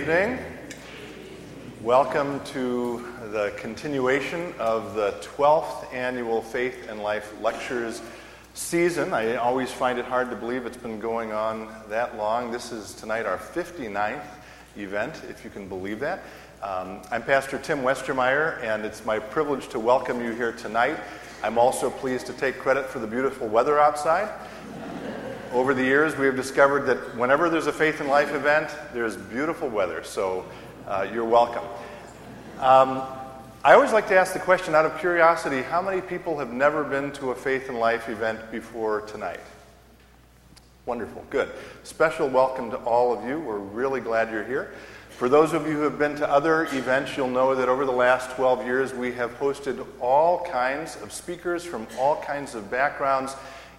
evening. Welcome to the continuation of the 12th annual Faith and Life Lectures season. I always find it hard to believe it's been going on that long. This is tonight our 59th event, if you can believe that. Um, I'm Pastor Tim Westermeyer, and it's my privilege to welcome you here tonight. I'm also pleased to take credit for the beautiful weather outside. Over the years, we have discovered that whenever there's a Faith and Life event, there's beautiful weather, so uh, you're welcome. Um, I always like to ask the question out of curiosity how many people have never been to a Faith and Life event before tonight? Wonderful, good. Special welcome to all of you. We're really glad you're here. For those of you who have been to other events, you'll know that over the last 12 years, we have hosted all kinds of speakers from all kinds of backgrounds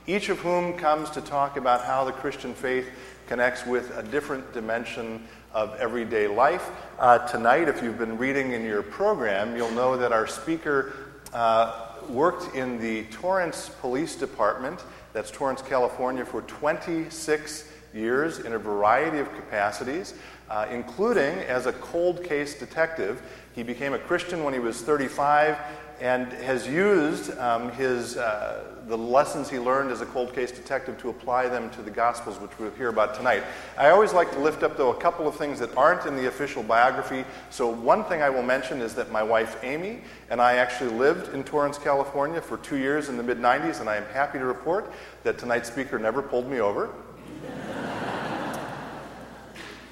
each of whom comes to talk about how the Christian faith connects with a different dimension of everyday life. Uh, tonight, if you've been reading in your program, you'll know that our speaker uh, worked in the Torrance Police Department, that's Torrance, California, for 26 years in a variety of capacities, uh, including as a cold case detective. He became a Christian when he was 35 and has used um, his, uh, the lessons he learned as a cold case detective to apply them to the Gospels, which we'll hear about tonight. I always like to lift up, though, a couple of things that aren't in the official biography. So, one thing I will mention is that my wife, Amy, and I actually lived in Torrance, California for two years in the mid 90s, and I am happy to report that tonight's speaker never pulled me over.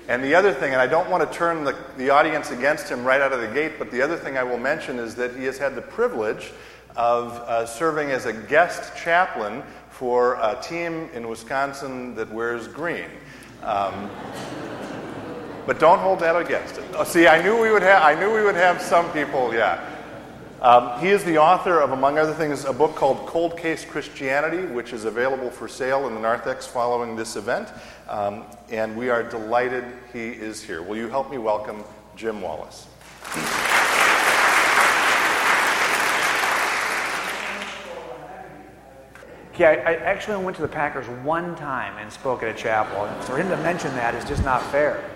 And the other thing, and I don't want to turn the, the audience against him right out of the gate, but the other thing I will mention is that he has had the privilege of uh, serving as a guest chaplain for a team in Wisconsin that wears green. Um, but don't hold that against him. Oh, see, I knew we would have. I knew we would have some people. Yeah. Um, he is the author of, among other things, a book called Cold Case Christianity, which is available for sale in the narthex following this event. Um, and we are delighted he is here. Will you help me welcome Jim Wallace? Yeah, I actually went to the Packers one time and spoke at a chapel. For him to mention that is just not fair.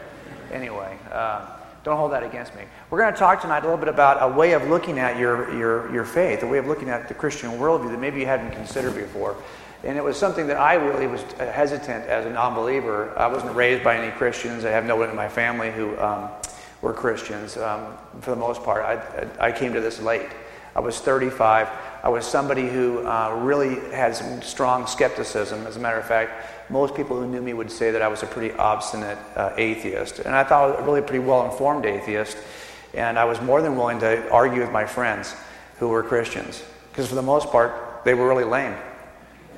Anyway. Uh, don't hold that against me. We're going to talk tonight a little bit about a way of looking at your, your, your faith, a way of looking at the Christian worldview that maybe you hadn't considered before. And it was something that I really was hesitant as a non believer. I wasn't raised by any Christians. I have no one in my family who um, were Christians um, for the most part. I, I came to this late. I was 35. I was somebody who uh, really had some strong skepticism. As a matter of fact, most people who knew me would say that I was a pretty obstinate uh, atheist. And I thought I was a really pretty well informed atheist. And I was more than willing to argue with my friends who were Christians. Because for the most part, they were really lame.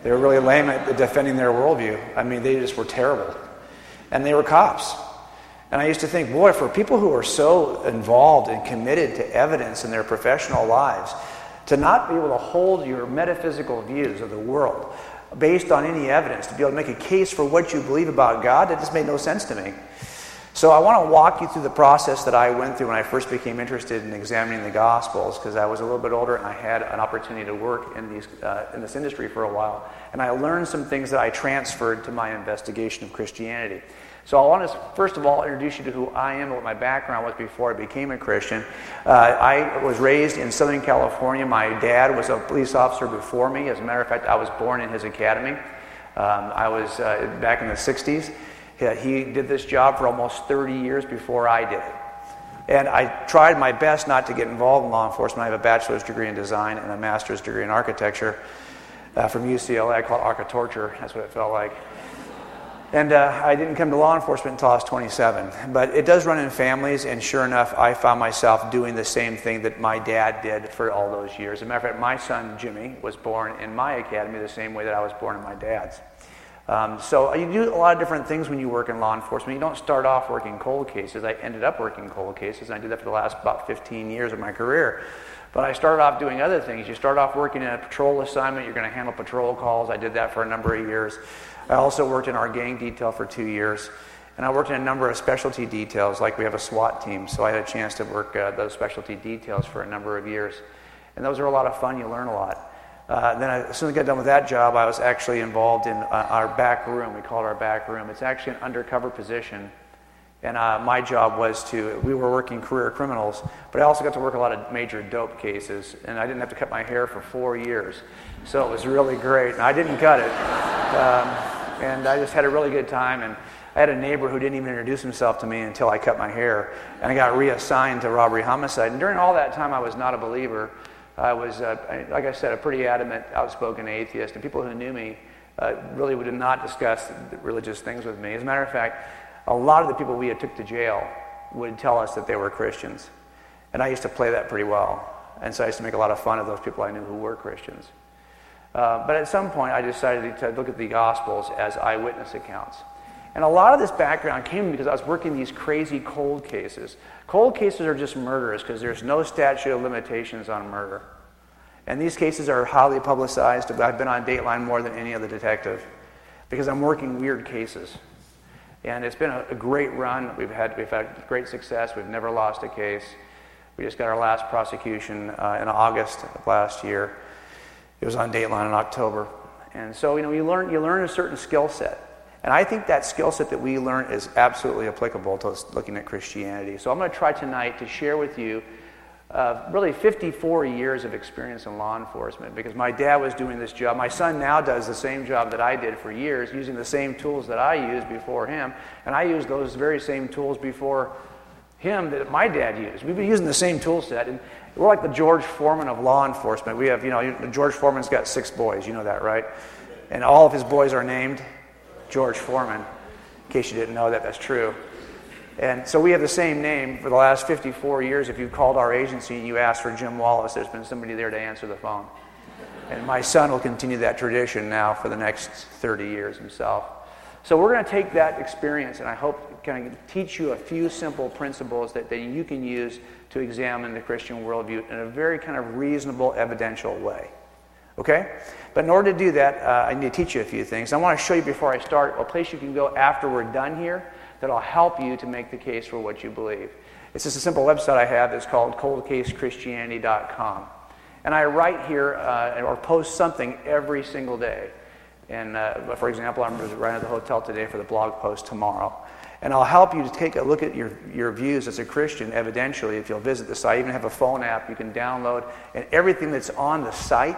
They were really lame at defending their worldview. I mean, they just were terrible. And they were cops. And I used to think, boy, for people who are so involved and committed to evidence in their professional lives, to not be able to hold your metaphysical views of the world based on any evidence, to be able to make a case for what you believe about God, that just made no sense to me. So I want to walk you through the process that I went through when I first became interested in examining the Gospels, because I was a little bit older and I had an opportunity to work in, these, uh, in this industry for a while. And I learned some things that I transferred to my investigation of Christianity. So I want to first of all introduce you to who I am and what my background was before I became a Christian. Uh, I was raised in Southern California. My dad was a police officer before me. As a matter of fact, I was born in his academy. Um, I was uh, back in the 60s. He did this job for almost 30 years before I did it. And I tried my best not to get involved in law enforcement. I have a bachelor's degree in design and a master's degree in architecture uh, from UCLA. I call it architorture. That's what it felt like. And uh, I didn't come to law enforcement until I was 27. But it does run in families, and sure enough, I found myself doing the same thing that my dad did for all those years. As a matter of fact, my son Jimmy was born in my academy the same way that I was born in my dad's. Um, so you do a lot of different things when you work in law enforcement. You don't start off working cold cases. I ended up working cold cases, and I did that for the last about 15 years of my career. But I started off doing other things. You start off working in a patrol assignment, you're going to handle patrol calls. I did that for a number of years. I also worked in our gang detail for two years. And I worked in a number of specialty details, like we have a SWAT team. So I had a chance to work uh, those specialty details for a number of years. And those are a lot of fun. You learn a lot. Uh, then I, as soon as I got done with that job, I was actually involved in uh, our back room. We call it our back room. It's actually an undercover position And uh, my job was to, we were working career criminals, but I also got to work a lot of major dope cases, and I didn't have to cut my hair for four years. So it was really great. And I didn't cut it. Um, and I just had a really good time. And I had a neighbor who didn't even introduce himself to me until I cut my hair. And I got reassigned to robbery homicide. And during all that time, I was not a believer. I was, uh, like I said, a pretty adamant, outspoken atheist. And people who knew me uh, really would not discuss religious things with me. As a matter of fact, a lot of the people we had took to jail would tell us that they were Christians. And I used to play that pretty well. And so I used to make a lot of fun of those people I knew who were Christians. Uh, but at some point, I decided to look at the Gospels as eyewitness accounts. And a lot of this background came because I was working these crazy cold cases. Cold cases are just murderers because there's no statute of limitations on murder. And these cases are highly publicized. I've been on Dateline more than any other detective because I'm working weird cases. And it's been a, a, great run. We've had, we've had great success. We've never lost a case. We just got our last prosecution uh, in August of last year. It was on Dateline in October. And so, you know, you learn, you learn a certain skill set. And I think that skill set that we learn is absolutely applicable to us looking at Christianity. So I'm going to try tonight to share with you uh, really 54 years of experience in law enforcement because my dad was doing this job. My son now does the same job that I did for years, using the same tools that I used before him. And I used those very same tools before him that my dad used. We've been using the same tool set. And we're like the George Foreman of law enforcement. We have, you know, George Foreman's got six boys. You know that, right? And all of his boys are named George Foreman. In case you didn't know that, that's true. And so we have the same name for the last 54 years. If you called our agency and you asked for Jim Wallace, there's been somebody there to answer the phone. And my son will continue that tradition now for the next 30 years himself. So we're going to take that experience and I hope kind of teach you a few simple principles that, that you can use to examine the Christian worldview in a very kind of reasonable, evidential way. Okay? But in order to do that, uh, I need to teach you a few things. I want to show you before I start a place you can go after we're done here that'll help you to make the case for what you believe. It's just a simple website I have. that's called coldcasechristianity.com. And I write here uh, or post something every single day. And uh, for example, I'm writing at the hotel today for the blog post tomorrow. And I'll help you to take a look at your, your views as a Christian, evidentially, if you'll visit the site. I even have a phone app you can download. And everything that's on the site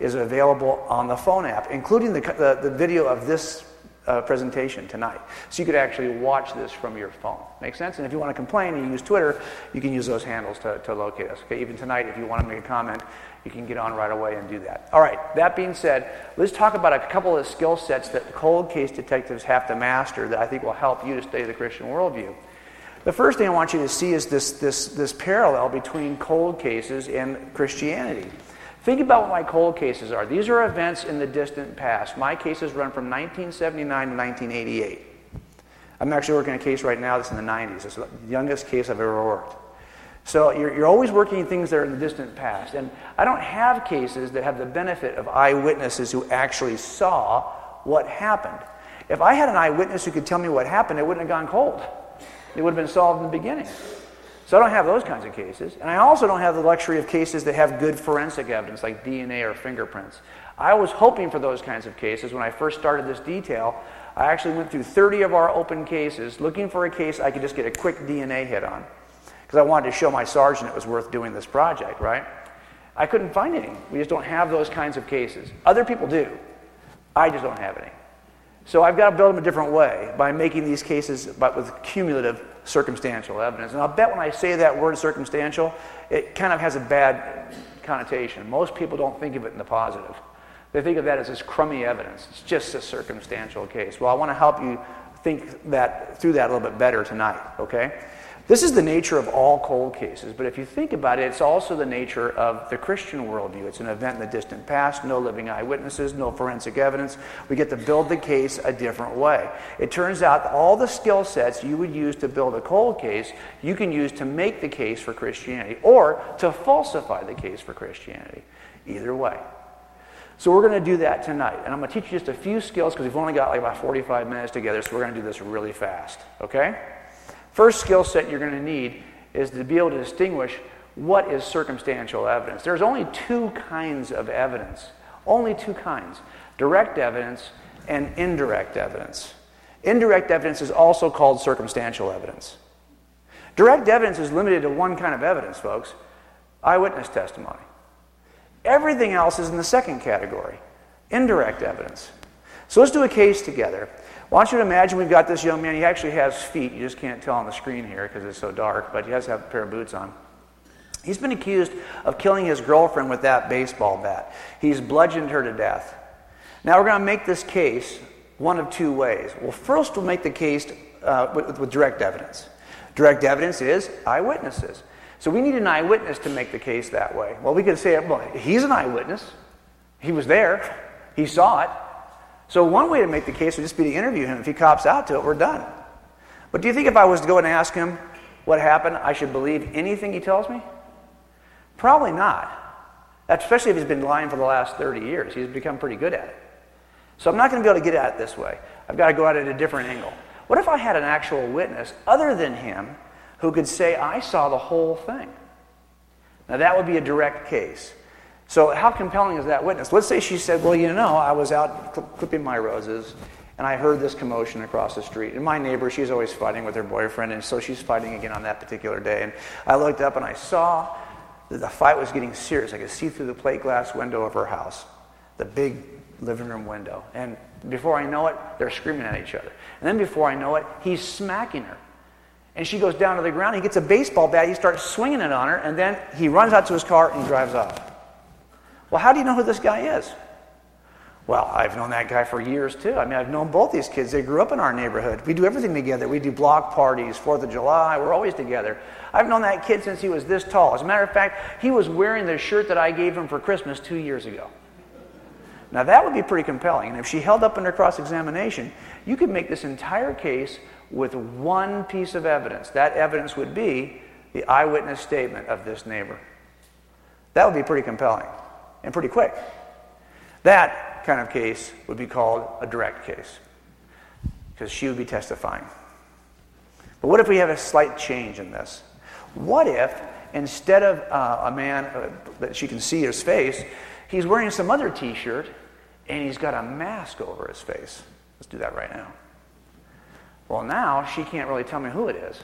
is available on the phone app, including the, the, the video of this uh, presentation tonight. So you could actually watch this from your phone. Make sense? And if you want to complain and you use Twitter, you can use those handles to, to locate us. Okay, even tonight, if you want to make a comment, you can get on right away and do that. All right, that being said, let's talk about a couple of skill sets that cold case detectives have to master that I think will help you to study the Christian worldview. The first thing I want you to see is this, this, this parallel between cold cases and Christianity. Think about what my cold cases are. These are events in the distant past. My cases run from 1979 to 1988. I'm actually working a case right now that's in the 90s. It's the youngest case I've ever worked. So you're, you're always working things that are in the distant past. And I don't have cases that have the benefit of eyewitnesses who actually saw what happened. If I had an eyewitness who could tell me what happened, it wouldn't have gone cold. It would have been solved in the beginning. So I don't have those kinds of cases. And I also don't have the luxury of cases that have good forensic evidence like DNA or fingerprints. I was hoping for those kinds of cases when I first started this detail. I actually went through 30 of our open cases looking for a case I could just get a quick DNA hit on because I wanted to show my sergeant it was worth doing this project, right? I couldn't find any. We just don't have those kinds of cases. Other people do. I just don't have any. So I've got to build them a different way by making these cases but with cumulative circumstantial evidence. And I'll bet when I say that word circumstantial, it kind of has a bad connotation. Most people don't think of it in the positive. They think of that as this crummy evidence. It's just a circumstantial case. Well, I want to help you think that through that a little bit better tonight, okay? This is the nature of all cold cases, but if you think about it, it's also the nature of the Christian worldview. It's an event in the distant past, no living eyewitnesses, no forensic evidence. We get to build the case a different way. It turns out all the skill sets you would use to build a cold case, you can use to make the case for Christianity or to falsify the case for Christianity. Either way. So we're going to do that tonight. And I'm going to teach you just a few skills because we've only got like about 45 minutes together, so we're going to do this really fast. Okay? First skill set you're going to need is to be able to distinguish what is circumstantial evidence. There's only two kinds of evidence, only two kinds direct evidence and indirect evidence. Indirect evidence is also called circumstantial evidence. Direct evidence is limited to one kind of evidence, folks eyewitness testimony. Everything else is in the second category indirect evidence. So let's do a case together. I want you imagine we've got this young man. He actually has feet. You just can't tell on the screen here because it's so dark, but he to have a pair of boots on. He's been accused of killing his girlfriend with that baseball bat. He's bludgeoned her to death. Now we're going to make this case one of two ways. Well, first we'll make the case uh, with, with direct evidence. Direct evidence is eyewitnesses. So we need an eyewitness to make the case that way. Well, we could say, well, he's an eyewitness. He was there. He saw it. So one way to make the case would just be to interview him. If he cops out to it, we're done. But do you think if I was to go and ask him what happened, I should believe anything he tells me? Probably not. Especially if he's been lying for the last 30 years. He's become pretty good at it. So I'm not going to be able to get at it this way. I've got to go at it at a different angle. What if I had an actual witness other than him who could say, I saw the whole thing? Now, that would be a direct case. So, how compelling is that witness? Let's say she said, Well, you know, I was out clipping my roses and I heard this commotion across the street. And my neighbor, she's always fighting with her boyfriend, and so she's fighting again on that particular day. And I looked up and I saw that the fight was getting serious. I could see through the plate glass window of her house, the big living room window. And before I know it, they're screaming at each other. And then before I know it, he's smacking her. And she goes down to the ground. He gets a baseball bat. He starts swinging it on her. And then he runs out to his car and drives off. Well, how do you know who this guy is? Well, I've known that guy for years too. I mean, I've known both these kids. They grew up in our neighborhood. We do everything together. We do block parties, Fourth of July. We're always together. I've known that kid since he was this tall. As a matter of fact, he was wearing the shirt that I gave him for Christmas two years ago. Now, that would be pretty compelling. And if she held up under cross examination, you could make this entire case with one piece of evidence. That evidence would be the eyewitness statement of this neighbor. That would be pretty compelling and pretty quick. That kind of case would be called a direct case because she would be testifying. But what if we have a slight change in this? What if instead of uh, a man uh, that she can see his face, he's wearing some other t shirt and he's got a mask over his face. Let's do that right now. Well, now she can't really tell me who it is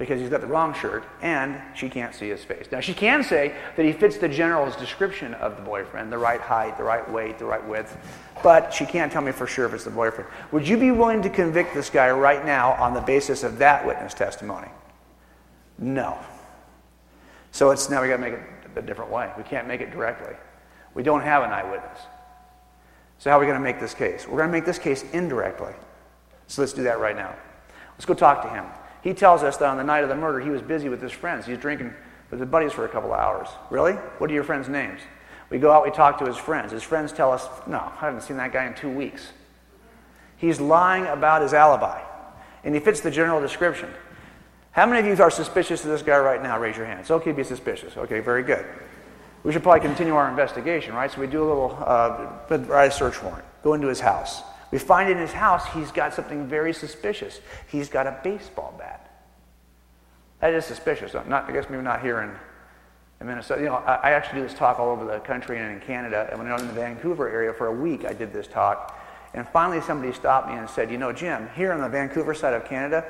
because he's got the wrong shirt and she can't see his face. Now, she can say that he fits the general's description of the boyfriend the right height, the right weight, the right width, but she can't tell me for sure if it's the boyfriend. Would you be willing to convict this guy right now on the basis of that witness testimony? No. So it's now we got to make it a different way. We can't make it directly. We don't have an eyewitness. So, how are we going to make this case? We're going to make this case indirectly. So, let's do that right now. Let's go talk to him. He tells us that on the night of the murder, he was busy with his friends. He's drinking with his buddies for a couple of hours. Really? What are your friends' names? We go out, we talk to his friends. His friends tell us, no, I haven't seen that guy in two weeks. He's lying about his alibi, and he fits the general description. How many of you are suspicious of this guy right now? Raise your hands. Okay, be suspicious. Okay, very good we should probably continue our investigation, right? So we do a little, uh, search warrant, go into his house. We find in his house he's got something very suspicious. He's got a baseball bat. That is suspicious. Not, I guess maybe not here in, in Minnesota. You know, I, I, actually do this talk all over the country and in Canada. And when I was in the Vancouver area for a week, I did this talk. And finally, somebody stopped me and said, "You know, Jim, here on the Vancouver side of Canada,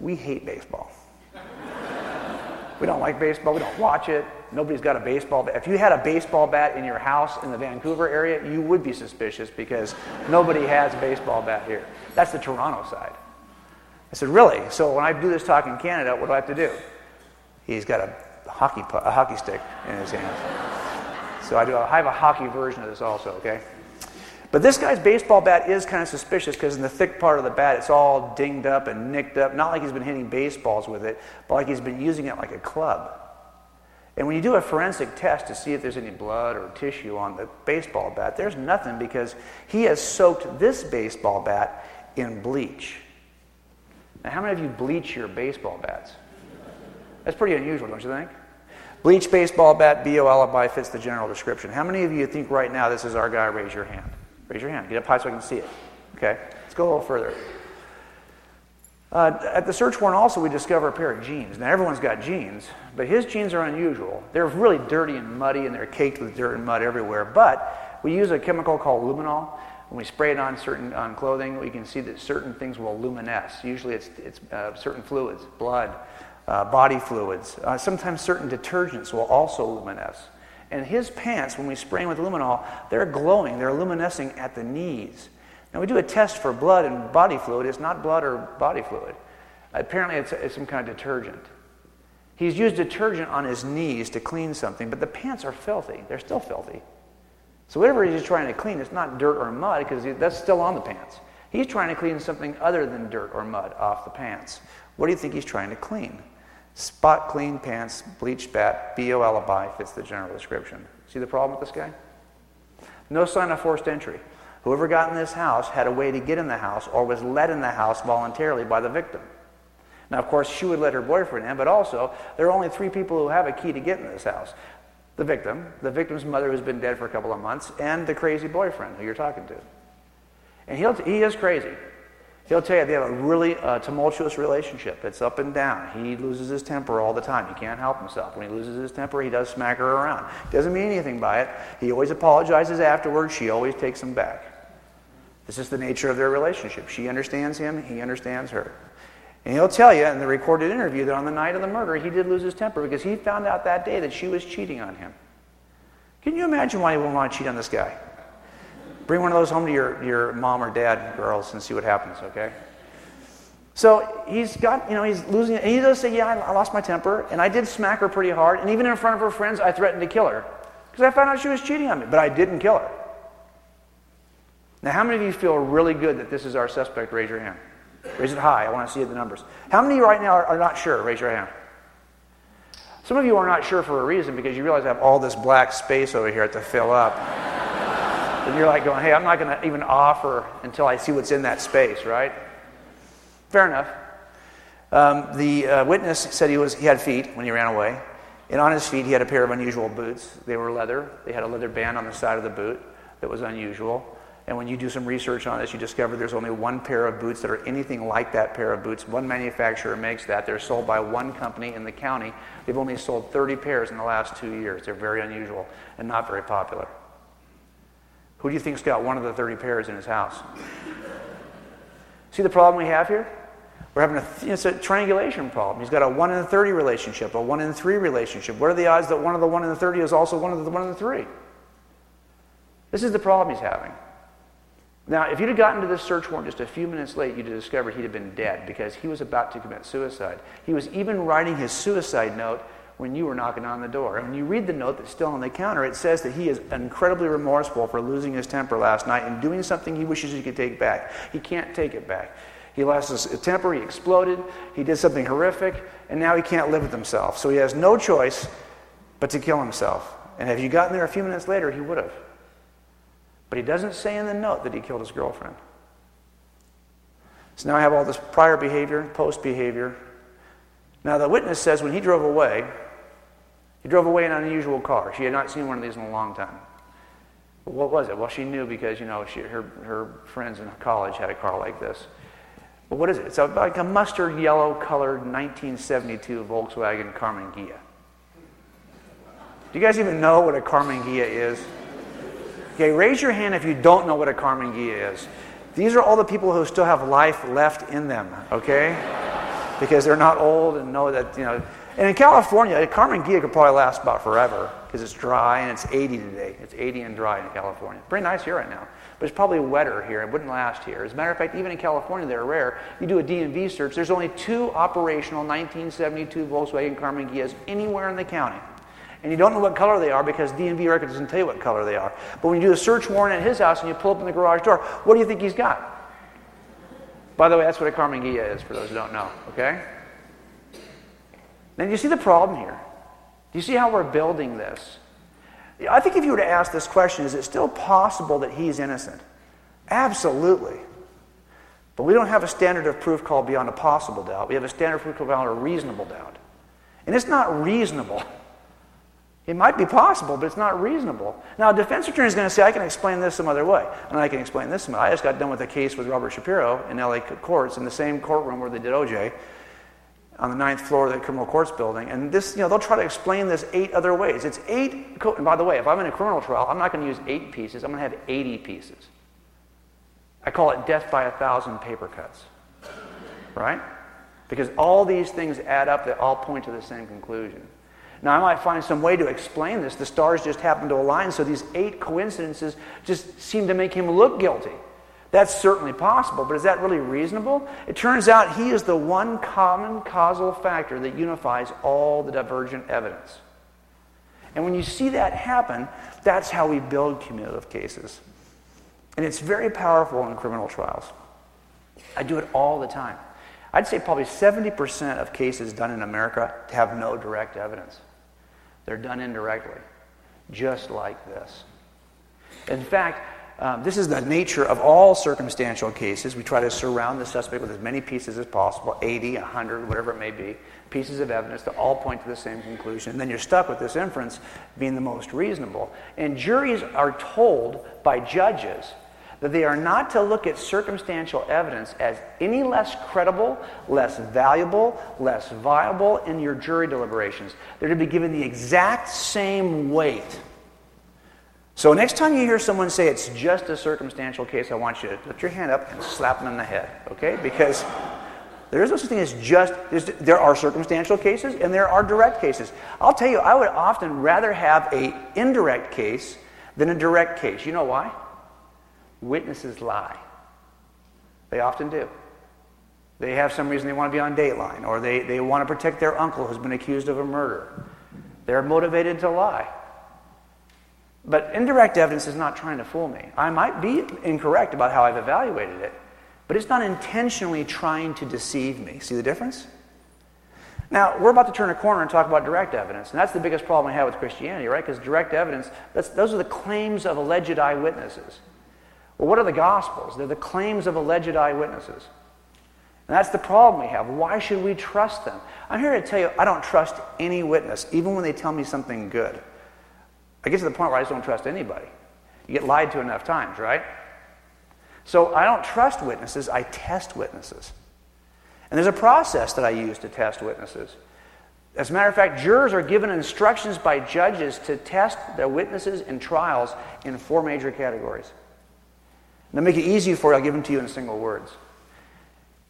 we hate baseball. we don't like baseball. We don't watch it. Nobody's got a baseball bat. If you had a baseball bat in your house in the Vancouver area, you would be suspicious because nobody has a baseball bat here. That's the Toronto side. I said, Really? So when I do this talk in Canada, what do I have to do? He's got a hockey, a hockey stick in his hand. So I, do, I have a hockey version of this also, okay? But this guy's baseball bat is kind of suspicious because in the thick part of the bat, it's all dinged up and nicked up. Not like he's been hitting baseballs with it, but like he's been using it like a club. And when you do a forensic test to see if there's any blood or tissue on the baseball bat, there's nothing because he has soaked this baseball bat in bleach. Now, how many of you bleach your baseball bats? That's pretty unusual, don't you think? Bleach baseball bat, BO alibi fits the general description. How many of you think right now this is our guy? Raise your hand. Raise your hand. Get up high so I can see it. Okay, let's go a little further. Uh, at the search warrant, also, we discover a pair of jeans. Now, everyone's got jeans, but his jeans are unusual. They're really dirty and muddy, and they're caked with dirt and mud everywhere. But we use a chemical called luminol. When we spray it on certain on clothing, we can see that certain things will luminesce. Usually it's, it's uh, certain fluids, blood, uh, body fluids. Uh, sometimes certain detergents will also luminesce. And his pants, when we spray them with luminol, they're glowing, they're luminescing at the knees. Now, we do a test for blood and body fluid. It's not blood or body fluid. Apparently, it's, it's some kind of detergent. He's used detergent on his knees to clean something, but the pants are filthy. They're still filthy. So, whatever he's trying to clean, it's not dirt or mud because that's still on the pants. He's trying to clean something other than dirt or mud off the pants. What do you think he's trying to clean? Spot clean pants, bleached bat, BO alibi fits the general description. See the problem with this guy? No sign of forced entry. Whoever got in this house had a way to get in the house or was let in the house voluntarily by the victim. Now, of course, she would let her boyfriend in, but also there are only three people who have a key to get in this house the victim, the victim's mother who's been dead for a couple of months, and the crazy boyfriend who you're talking to. And he'll, he is crazy. He'll tell you they have a really uh, tumultuous relationship. It's up and down. He loses his temper all the time. He can't help himself. When he loses his temper, he does smack her around. Doesn't mean anything by it. He always apologizes afterwards. She always takes him back. This is the nature of their relationship. She understands him, he understands her. And he'll tell you in the recorded interview that on the night of the murder, he did lose his temper because he found out that day that she was cheating on him. Can you imagine why he wouldn't want to cheat on this guy? Bring one of those home to your, your mom or dad, girls, and see what happens, okay? So he's got, you know, he's losing, and he does say, Yeah, I lost my temper, and I did smack her pretty hard, and even in front of her friends, I threatened to kill her because I found out she was cheating on me, but I didn't kill her. Now, how many of you feel really good that this is our suspect? Raise your hand. Raise it high. I want to see the numbers. How many right now are, are not sure? Raise your hand. Some of you are not sure for a reason because you realize I have all this black space over here to fill up. and you're like going, hey, I'm not going to even offer until I see what's in that space, right? Fair enough. Um, the uh, witness said he, was, he had feet when he ran away. And on his feet, he had a pair of unusual boots. They were leather. They had a leather band on the side of the boot that was unusual. And when you do some research on this, you discover there's only one pair of boots that are anything like that pair of boots. One manufacturer makes that. They're sold by one company in the county. They've only sold 30 pairs in the last two years. They're very unusual and not very popular. Who do you think's got one of the 30 pairs in his house? See the problem we have here? We're having a, it's a triangulation problem. He's got a 1 in 30 relationship, a 1 in 3 relationship. What are the odds that one of the 1 in 30 is also one of the 1 in 3? This is the problem he's having. Now, if you'd have gotten to this search warrant just a few minutes late, you'd have discovered he'd have been dead because he was about to commit suicide. He was even writing his suicide note when you were knocking on the door. And when you read the note that's still on the counter, it says that he is incredibly remorseful for losing his temper last night and doing something he wishes he could take back. He can't take it back. He lost his temper, he exploded, he did something horrific, and now he can't live with himself. So he has no choice but to kill himself. And if you'd gotten there a few minutes later, he would have. But he doesn't say in the note that he killed his girlfriend. So now I have all this prior behavior, post behavior. Now the witness says when he drove away, he drove away in an unusual car. She had not seen one of these in a long time. But what was it? Well, she knew because, you know, she, her, her friends in college had a car like this. But what is it? It's a, like a mustard yellow colored 1972 Volkswagen Karmann Ghia. Do you guys even know what a Karmann Ghia is? Okay, raise your hand if you don't know what a Karmann Ghia is. These are all the people who still have life left in them, okay? Because they're not old and know that, you know. And in California, a Karmann Ghia could probably last about forever because it's dry and it's 80 today. It's 80 and dry in California. Pretty nice here right now. But it's probably wetter here. It wouldn't last here. As a matter of fact, even in California, they're rare. You do a DMV search, there's only two operational 1972 Volkswagen Karmann Ghias anywhere in the county and you don't know what color they are because DMV record doesn't tell you what color they are. But when you do a search warrant at his house and you pull up in the garage door, what do you think he's got? By the way, that's what a Karmann is for those who don't know, okay? Now, you see the problem here? Do you see how we're building this? I think if you were to ask this question, is it still possible that he's innocent? Absolutely. But we don't have a standard of proof called beyond a possible doubt. We have a standard of proof called a reasonable doubt. And it's not reasonable it might be possible, but it's not reasonable. Now, a defense attorney is going to say, I can explain this some other way, and I can explain this some other I just got done with a case with Robert Shapiro in LA courts in the same courtroom where they did OJ on the ninth floor of the criminal courts building. And this, you know, they'll try to explain this eight other ways. It's eight, and by the way, if I'm in a criminal trial, I'm not going to use eight pieces, I'm going to have 80 pieces. I call it death by a thousand paper cuts. Right? Because all these things add up, they all point to the same conclusion. Now, I might find some way to explain this. The stars just happen to align, so these eight coincidences just seem to make him look guilty. That's certainly possible, but is that really reasonable? It turns out he is the one common causal factor that unifies all the divergent evidence. And when you see that happen, that's how we build cumulative cases. And it's very powerful in criminal trials. I do it all the time. I'd say probably 70% of cases done in America have no direct evidence. They're done indirectly, just like this. In fact, um, this is the nature of all circumstantial cases. We try to surround the suspect with as many pieces as possible 80, 100, whatever it may be pieces of evidence that all point to the same conclusion. And then you're stuck with this inference being the most reasonable. And juries are told by judges that they are not to look at circumstantial evidence as any less credible, less valuable, less viable in your jury deliberations. They're to be given the exact same weight. So, next time you hear someone say it's just a circumstantial case, I want you to lift your hand up and slap them in the head, okay? Because there is no such thing as just, there are circumstantial cases and there are direct cases. I'll tell you, I would often rather have a indirect case than a direct case. You know why? Witnesses lie. They often do. They have some reason they want to be on Dateline, or they, they want to protect their uncle who's been accused of a murder. They're motivated to lie. But indirect evidence is not trying to fool me. I might be incorrect about how I've evaluated it, but it's not intentionally trying to deceive me. See the difference? Now, we're about to turn a corner and talk about direct evidence, and that's the biggest problem I have with Christianity, right? Because direct evidence, those are the claims of alleged eyewitnesses. Well, what are the Gospels? They're the claims of alleged eyewitnesses. And that's the problem we have. Why should we trust them? I'm here to tell you, I don't trust any witness, even when they tell me something good. I get to the point where I just don't trust anybody. You get lied to enough times, right? So I don't trust witnesses, I test witnesses. And there's a process that I use to test witnesses. As a matter of fact, jurors are given instructions by judges to test their witnesses in trials in four major categories. To make it easy for you, I'll give them to you in single words.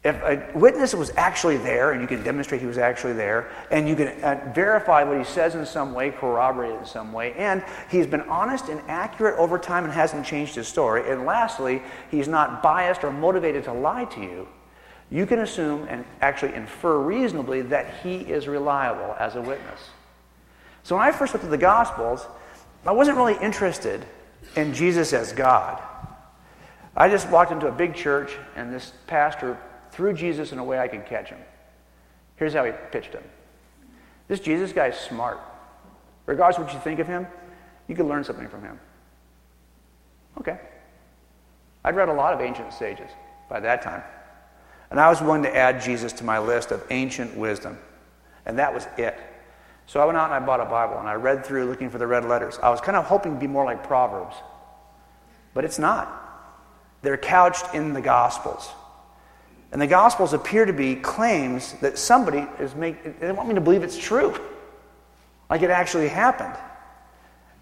If a witness was actually there, and you can demonstrate he was actually there, and you can uh, verify what he says in some way, corroborate it in some way, and he's been honest and accurate over time and hasn't changed his story, and lastly, he's not biased or motivated to lie to you, you can assume and actually infer reasonably that he is reliable as a witness. So when I first looked at the Gospels, I wasn't really interested in Jesus as God. I just walked into a big church, and this pastor threw Jesus in a way I could catch him. Here's how he pitched him This Jesus guy is smart. Regardless of what you think of him, you can learn something from him. Okay. I'd read a lot of ancient sages by that time. And I was willing to add Jesus to my list of ancient wisdom. And that was it. So I went out and I bought a Bible and I read through looking for the red letters. I was kind of hoping to be more like Proverbs. But it's not. They're couched in the Gospels. And the Gospels appear to be claims that somebody is making, they want me to believe it's true. Like it actually happened.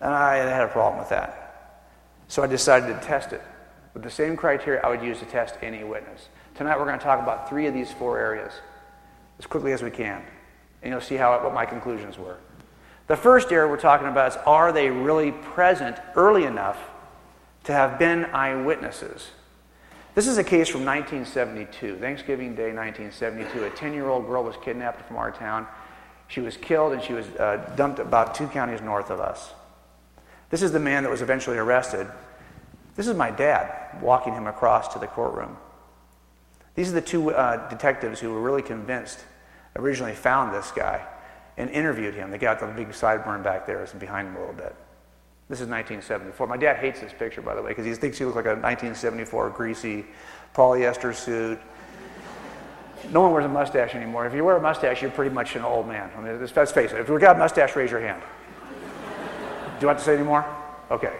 And I had a problem with that. So I decided to test it with the same criteria I would use to test any witness. Tonight we're going to talk about three of these four areas as quickly as we can. And you'll see how, what my conclusions were. The first area we're talking about is are they really present early enough to have been eyewitnesses. This is a case from 1972, Thanksgiving Day 1972. A 10 year old girl was kidnapped from our town. She was killed and she was uh, dumped about two counties north of us. This is the man that was eventually arrested. This is my dad walking him across to the courtroom. These are the two uh, detectives who were really convinced, originally found this guy and interviewed him. They got the big sideburn back there, it's behind him a little bit. This is 1974. My dad hates this picture, by the way, because he thinks he looks like a 1974 greasy polyester suit. No one wears a mustache anymore. If you wear a mustache, you're pretty much an old man. I mean, let's face it. If you've got a mustache, raise your hand. Do you want to say any more? Okay.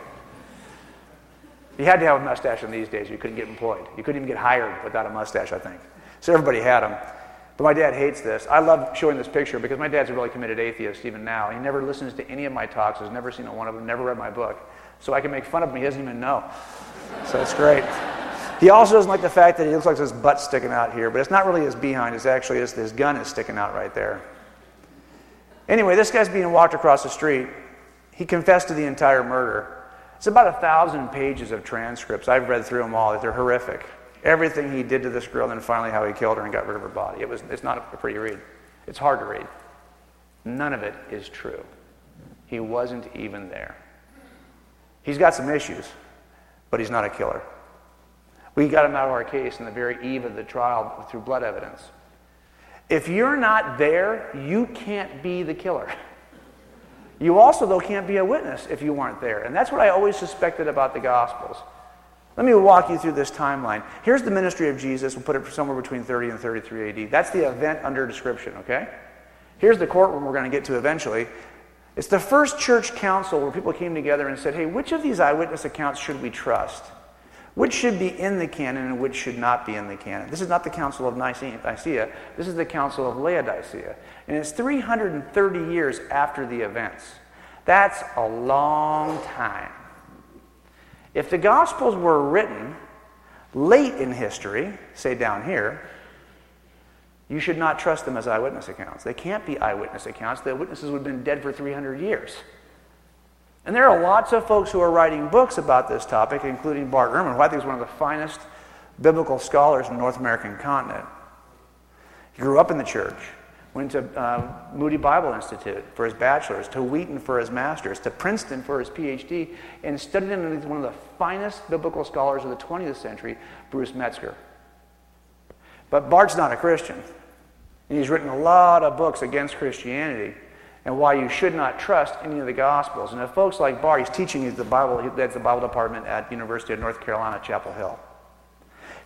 You had to have a mustache in these days. You couldn't get employed. You couldn't even get hired without a mustache, I think. So everybody had them. But my dad hates this. I love showing this picture because my dad's a really committed atheist even now. He never listens to any of my talks, has never seen one of them, never read my book. So I can make fun of him. He doesn't even know. So it's great. He also doesn't like the fact that he looks like his butt sticking out here, but it's not really his behind, it's actually his, his gun is sticking out right there. Anyway, this guy's being walked across the street. He confessed to the entire murder. It's about a thousand pages of transcripts. I've read through them all. They're horrific. Everything he did to this girl, and then finally how he killed her and got rid of her body. It was, it's not a pretty read. It's hard to read. None of it is true. He wasn't even there. He's got some issues, but he's not a killer. We got him out of our case in the very eve of the trial through blood evidence. If you're not there, you can't be the killer. You also, though, can't be a witness if you weren't there. And that's what I always suspected about the Gospels. Let me walk you through this timeline. Here's the ministry of Jesus. We'll put it somewhere between 30 and 33 AD. That's the event under description, okay? Here's the courtroom we're going to get to eventually. It's the first church council where people came together and said, hey, which of these eyewitness accounts should we trust? Which should be in the canon and which should not be in the canon? This is not the Council of Nicaea. This is the Council of Laodicea. And it's 330 years after the events. That's a long time. If the Gospels were written late in history, say down here, you should not trust them as eyewitness accounts. They can't be eyewitness accounts. The witnesses would have been dead for 300 years. And there are lots of folks who are writing books about this topic, including Bart Ehrman, who I think is one of the finest biblical scholars in the North American continent. He grew up in the church, went to uh, Moody Bible Institute for his bachelor's, to Wheaton for his master's, to Princeton for his PhD, and studied under one of the finest biblical scholars of the 20th century, Bruce Metzger. But Bart's not a Christian. And he's written a lot of books against Christianity and why you should not trust any of the Gospels. And if folks like Bart, he's teaching the Bible, that's the Bible department at University of North Carolina, Chapel Hill.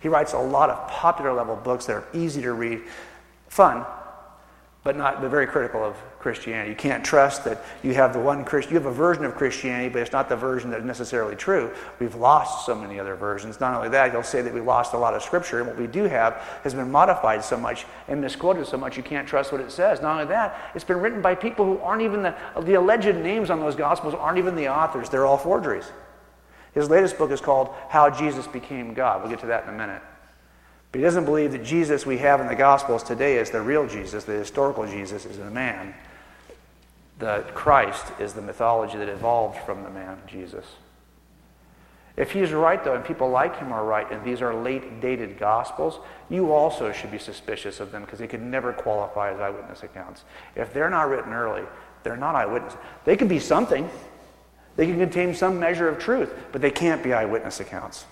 He writes a lot of popular level books that are easy to read, fun, but not but very critical of Christianity. You can't trust that you have the one Christ, you have a version of Christianity, but it's not the version that is necessarily true. We've lost so many other versions. Not only that, he'll say that we lost a lot of scripture, and what we do have has been modified so much and misquoted so much you can't trust what it says. Not only that, it's been written by people who aren't even the, the alleged names on those gospels aren't even the authors. They're all forgeries. His latest book is called How Jesus Became God. We'll get to that in a minute. But he doesn't believe that Jesus we have in the Gospels today is the real Jesus, the historical Jesus is the man. The Christ is the mythology that evolved from the man, Jesus. If he's right, though, and people like him are right, and these are late dated Gospels, you also should be suspicious of them because they could never qualify as eyewitness accounts. If they're not written early, they're not eyewitness. They can be something, they can contain some measure of truth, but they can't be eyewitness accounts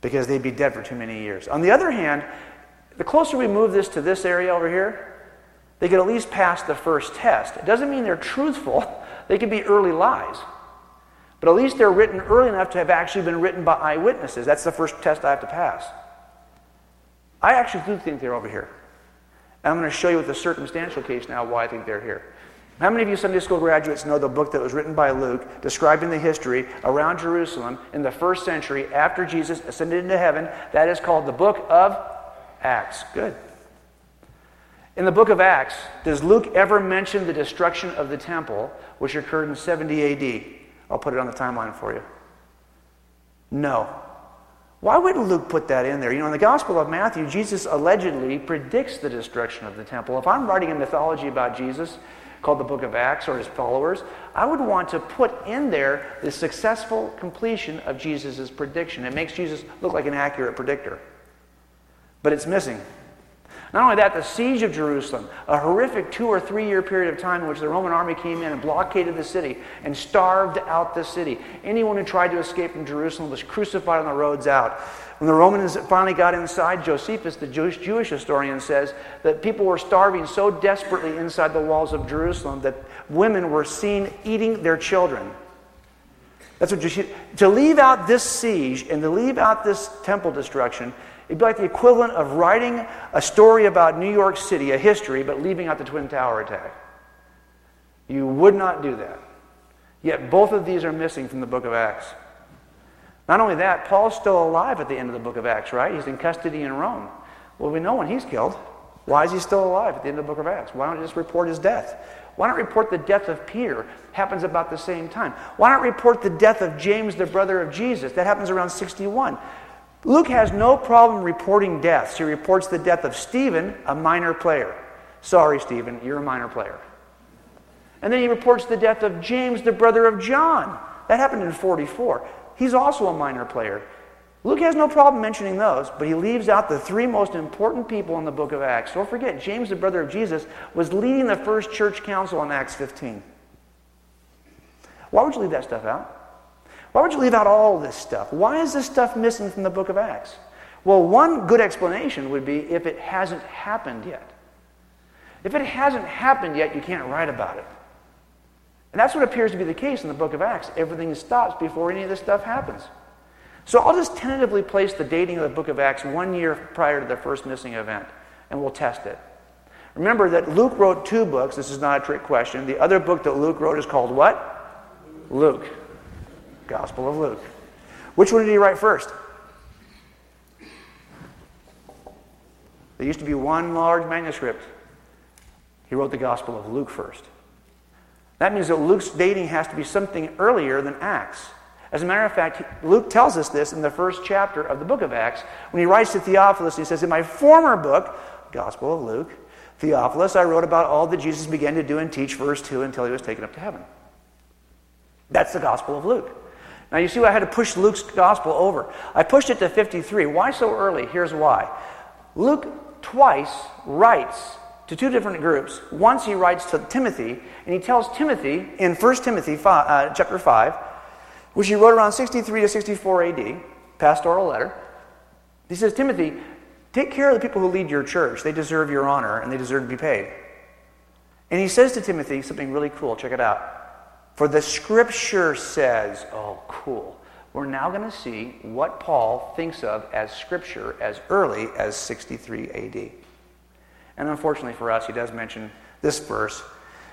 because they'd be dead for too many years. On the other hand, the closer we move this to this area over here, they could at least pass the first test. It doesn't mean they're truthful, they could be early lies. But at least they're written early enough to have actually been written by eyewitnesses. That's the first test I have to pass. I actually do think they're over here. And I'm going to show you with the circumstantial case now why I think they're here. How many of you Sunday school graduates know the book that was written by Luke describing the history around Jerusalem in the first century after Jesus ascended into heaven? That is called the book of Acts. Good. In the book of Acts, does Luke ever mention the destruction of the temple, which occurred in 70 AD? I'll put it on the timeline for you. No. Why wouldn't Luke put that in there? You know, in the Gospel of Matthew, Jesus allegedly predicts the destruction of the temple. If I'm writing a mythology about Jesus, called the book of Acts or his followers, I would want to put in there the successful completion of Jesus' prediction. It makes Jesus look like an accurate predictor. But it's missing. Not only that, the siege of Jerusalem, a horrific two or three year period of time in which the Roman army came in and blockaded the city and starved out the city. Anyone who tried to escape from Jerusalem was crucified on the roads out. When the Romans finally got inside, Josephus, the Jewish, Jewish historian, says that people were starving so desperately inside the walls of Jerusalem that women were seen eating their children. That's what you to leave out this siege and to leave out this temple destruction, it'd be like the equivalent of writing a story about New York City, a history, but leaving out the Twin Tower attack. You would not do that. Yet both of these are missing from the book of Acts. Not only that, Paul's still alive at the end of the book of Acts, right? He's in custody in Rome. Well, we know when he's killed. Why is he still alive at the end of the book of Acts? Why don't you just report his death? Why not report the death of Peter? Happens about the same time. Why not report the death of James, the brother of Jesus? That happens around 61. Luke has no problem reporting deaths. He reports the death of Stephen, a minor player. Sorry, Stephen, you're a minor player. And then he reports the death of James, the brother of John. That happened in 44. He's also a minor player. Luke has no problem mentioning those, but he leaves out the three most important people in the book of Acts. Don't forget, James, the brother of Jesus, was leading the first church council in Acts 15. Why would you leave that stuff out? Why would you leave out all this stuff? Why is this stuff missing from the book of Acts? Well, one good explanation would be if it hasn't happened yet. If it hasn't happened yet, you can't write about it. And that's what appears to be the case in the book of Acts. Everything stops before any of this stuff happens. So I'll just tentatively place the dating of the book of Acts one year prior to the first missing event, and we'll test it. Remember that Luke wrote two books. This is not a trick question. The other book that Luke wrote is called what? Luke. Gospel of Luke. Which one did he write first? There used to be one large manuscript. He wrote the Gospel of Luke first. That means that Luke's dating has to be something earlier than Acts. As a matter of fact, Luke tells us this in the first chapter of the book of Acts when he writes to Theophilus. He says, In my former book, Gospel of Luke, Theophilus, I wrote about all that Jesus began to do and teach, verse 2, until he was taken up to heaven. That's the Gospel of Luke. Now, you see, why I had to push Luke's Gospel over. I pushed it to 53. Why so early? Here's why. Luke twice writes to two different groups. Once he writes to Timothy, and he tells Timothy in 1 Timothy 5, uh, chapter 5, which he wrote around 63 to 64 AD, pastoral letter. He says, Timothy, take care of the people who lead your church. They deserve your honor and they deserve to be paid. And he says to Timothy something really cool. Check it out. For the scripture says, oh, cool. We're now going to see what Paul thinks of as scripture as early as 63 AD. And unfortunately for us, he does mention this verse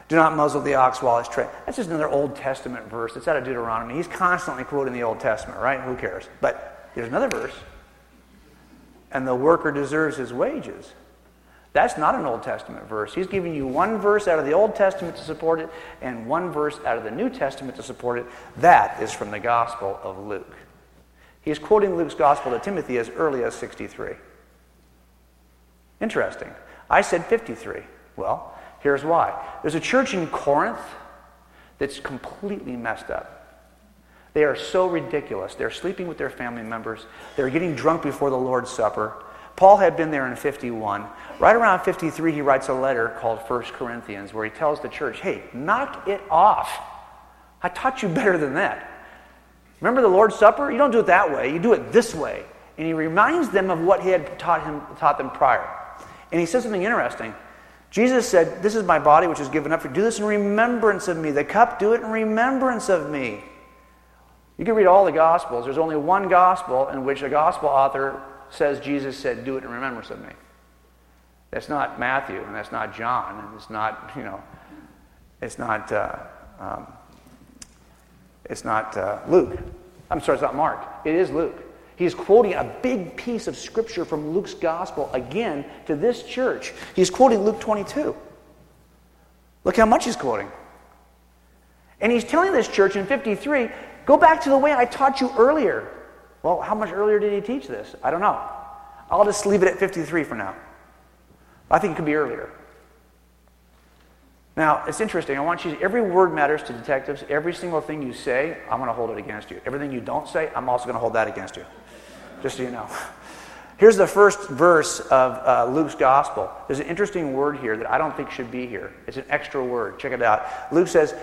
do not muzzle the ox while it's treading. That's just another Old Testament verse. It's out of Deuteronomy. He's constantly quoting the Old Testament, right? Who cares? But there's another verse. And the worker deserves his wages. That's not an Old Testament verse. He's giving you one verse out of the Old Testament to support it and one verse out of the New Testament to support it. That is from the Gospel of Luke. He's quoting Luke's Gospel to Timothy as early as 63. Interesting. I said 53. Well, Here's why. There's a church in Corinth that's completely messed up. They are so ridiculous. They're sleeping with their family members. They're getting drunk before the Lord's Supper. Paul had been there in 51. Right around 53, he writes a letter called 1 Corinthians where he tells the church, hey, knock it off. I taught you better than that. Remember the Lord's Supper? You don't do it that way, you do it this way. And he reminds them of what he had taught, him, taught them prior. And he says something interesting. Jesus said, This is my body which is given up for. Do this in remembrance of me. The cup, do it in remembrance of me. You can read all the Gospels. There's only one Gospel in which a Gospel author says Jesus said, Do it in remembrance of me. That's not Matthew, and that's not John, and it's not, you know, it's not, uh, um, it's not uh, Luke. I'm sorry, it's not Mark. It is Luke. He's quoting a big piece of scripture from Luke's gospel again to this church. He's quoting Luke 22. Look how much he's quoting. And he's telling this church in 53 go back to the way I taught you earlier. Well, how much earlier did he teach this? I don't know. I'll just leave it at 53 for now. I think it could be earlier. Now, it's interesting. I want you to, every word matters to detectives. Every single thing you say, I'm going to hold it against you. Everything you don't say, I'm also going to hold that against you just so you know. Here's the first verse of uh, Luke's gospel. There's an interesting word here that I don't think should be here. It's an extra word. Check it out. Luke says,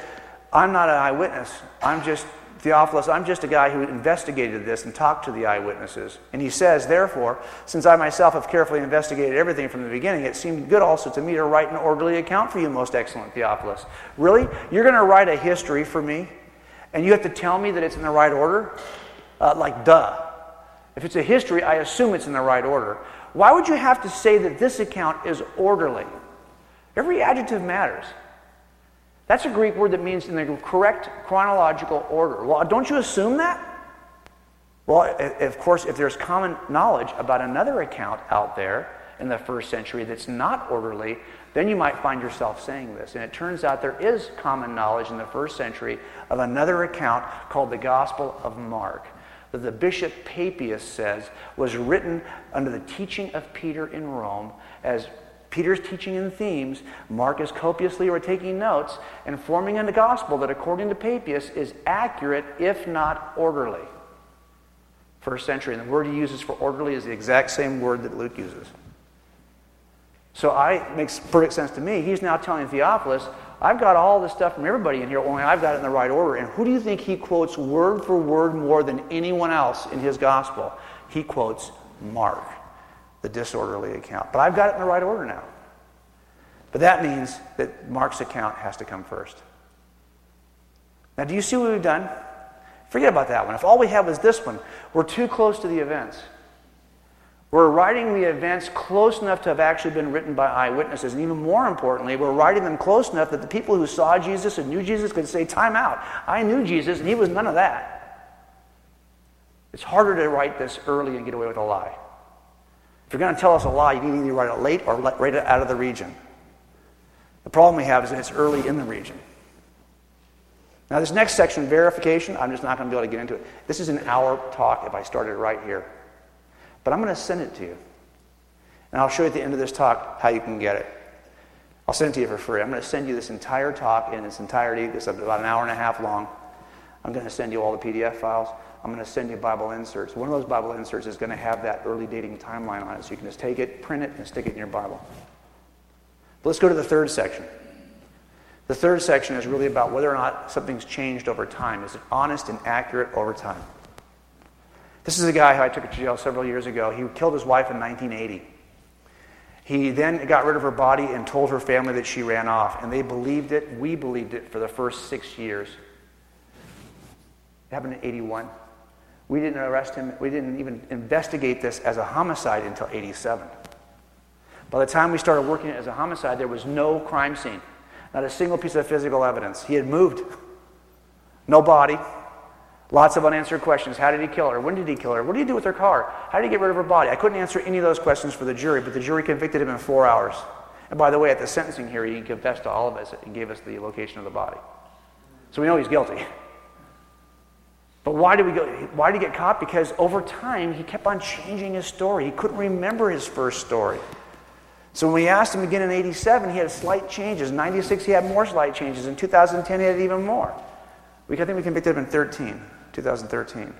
I'm not an eyewitness. I'm just Theophilus, I'm just a guy who investigated this and talked to the eyewitnesses. And he says, Therefore, since I myself have carefully investigated everything from the beginning, it seemed good also to me to write an orderly account for you, most excellent Theophilus. Really? You're going to write a history for me? And you have to tell me that it's in the right order? Uh, like, duh. If it's a history, I assume it's in the right order. Why would you have to say that this account is orderly? Every adjective matters. That's a Greek word that means in the correct chronological order. Well, don't you assume that? Well, of course, if there's common knowledge about another account out there in the first century that's not orderly, then you might find yourself saying this. And it turns out there is common knowledge in the first century of another account called the Gospel of Mark. that the Bishop Papias says was written under the teaching of Peter in Rome as Peter's teaching in themes, Mark is copiously or taking notes and forming in the gospel that, according to Papias, is accurate if not orderly. First century. And the word he uses for orderly is the exact same word that Luke uses. So I, it makes perfect sense to me. He's now telling Theophilus, I've got all this stuff from everybody in here, only I've got it in the right order. And who do you think he quotes word for word more than anyone else in his gospel? He quotes Mark, the disorderly account. But I've got it in the right order now. But that means that Mark's account has to come first. Now, do you see what we've done? Forget about that one. If all we have is this one, we're too close to the events. We're writing the events close enough to have actually been written by eyewitnesses. And even more importantly, we're writing them close enough that the people who saw Jesus and knew Jesus could say, Time out. I knew Jesus, and he was none of that. It's harder to write this early and get away with a lie. If you're going to tell us a lie, you can either write it late or write it out of the region. The problem we have is that it's early in the region. Now, this next section, verification, I'm just not going to be able to get into it. This is an hour talk if I started right here. But I'm going to send it to you. And I'll show you at the end of this talk how you can get it. I'll send it to you for free. I'm going to send you this entire talk in its entirety. It's about an hour and a half long. I'm going to send you all the PDF files. I'm going to send you Bible inserts. One of those Bible inserts is going to have that early dating timeline on it, so you can just take it, print it, and stick it in your Bible. But let's go to the third section. The third section is really about whether or not something's changed over time. Is it honest and accurate over time? This is a guy who I took to jail several years ago. He killed his wife in 1980. He then got rid of her body and told her family that she ran off, and they believed it. We believed it for the first six years. It happened in 81. We didn't arrest him, we didn't even investigate this as a homicide until 87. By the time we started working it as a homicide, there was no crime scene, not a single piece of physical evidence. He had moved. No body, Lots of unanswered questions. How did he kill her? When did he kill her? What did he do with her car? How did he get rid of her body? I couldn't answer any of those questions for the jury, but the jury convicted him in four hours. And by the way, at the sentencing hearing, he confessed to all of us and gave us the location of the body. So we know he's guilty. But why did we go? Why did he get caught? Because over time he kept on changing his story. He couldn't remember his first story. So when we asked him again in 87, he had slight changes. In 96, he had more slight changes. In 2010, he had even more. We, I think we convicted him in 13. 2013.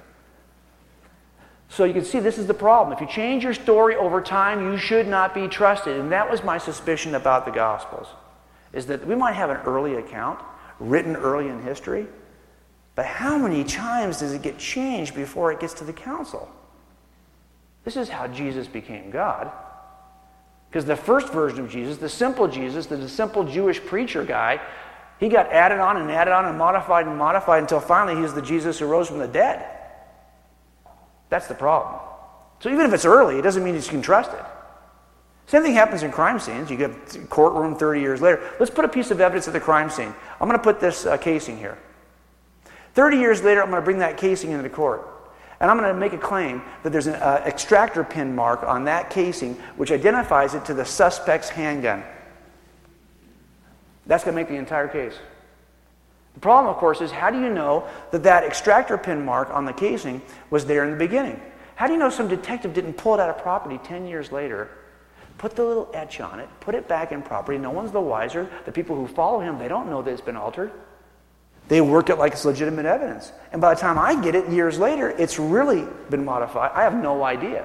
So you can see this is the problem. If you change your story over time, you should not be trusted. And that was my suspicion about the Gospels, is that we might have an early account written early in history, but how many times does it get changed before it gets to the council? This is how Jesus became God. Because the first version of Jesus, the simple Jesus, the simple Jewish preacher guy, he got added on and added on and modified and modified until finally he's the Jesus who rose from the dead. That's the problem. So even if it's early, it doesn't mean you can trust it. Same thing happens in crime scenes. You get courtroom 30 years later. Let's put a piece of evidence at the crime scene. I'm going to put this uh, casing here. 30 years later, I'm going to bring that casing into the court. And I'm going to make a claim that there's an uh, extractor pin mark on that casing which identifies it to the suspect's handgun. That's going to make the entire case. The problem, of course, is how do you know that that extractor pin mark on the casing was there in the beginning? How do you know some detective didn't pull it out of property 10 years later, put the little etch on it, put it back in property? No one's the wiser. The people who follow him, they don't know that it's been altered. They work it like it's legitimate evidence. And by the time I get it years later, it's really been modified. I have no idea.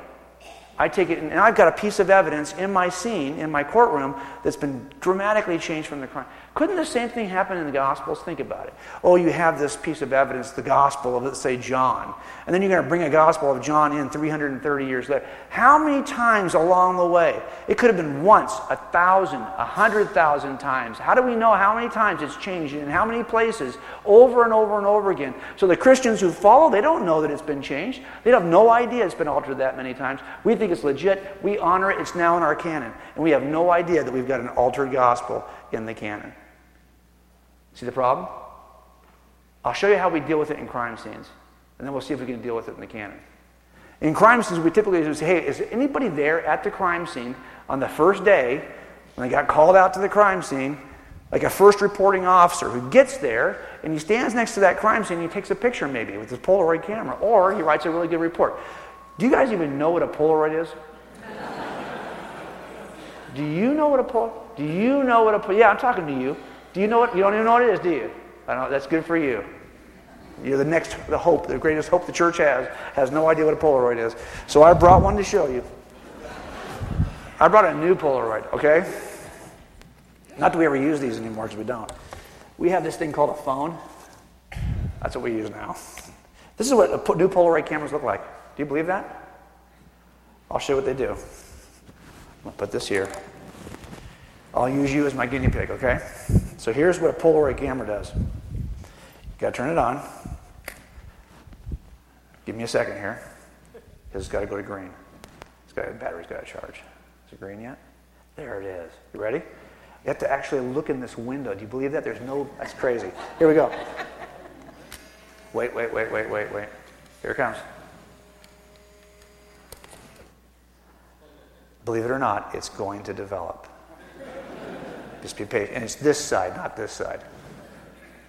I take it, and I've got a piece of evidence in my scene, in my courtroom, that's been dramatically changed from the crime. Couldn't the same thing happen in the Gospels? Think about it. Oh, you have this piece of evidence, the Gospel of, let's say, John. And then you're going to bring a Gospel of John in 330 years later. How many times along the way? It could have been once, a thousand, a hundred thousand times. How do we know how many times it's changed in how many places over and over and over again? So the Christians who follow, they don't know that it's been changed. They have no idea it's been altered that many times. We think it's legit. We honor it. It's now in our canon. And we have no idea that we've got an altered Gospel in the canon. See the problem? I'll show you how we deal with it in crime scenes, and then we'll see if we can deal with it in the canon. In crime scenes, we typically say, hey, is anybody there at the crime scene on the first day when they got called out to the crime scene like a first reporting officer who gets there and he stands next to that crime scene and he takes a picture maybe with his Polaroid camera, or he writes a really good report. Do you guys even know what a Polaroid is? Do you know what a Polaroid? Do you know what a Yeah, I'm talking to you. Do you know what? You don't even know what it is, do you? I know that's good for you. You're the next, the hope, the greatest hope the church has, has no idea what a Polaroid is. So I brought one to show you. I brought a new Polaroid, okay? Not that we ever use these anymore because we don't. We have this thing called a phone. That's what we use now. This is what new Polaroid cameras look like. Do you believe that? I'll show you what they do. I'll put this here. I'll use you as my guinea pig, okay? So here's what a Polaroid camera does. You got to turn it on. Give me a second here. Because it's got to go to green. It's got, the battery's got to charge. Is it green yet? There it is. You ready? You have to actually look in this window. Do you believe that? There's no, that's crazy. Here we go. Wait, wait, wait, wait, wait, wait. Here it comes. Believe it or not, it's going to develop. Just be patient. And it's this side, not this side.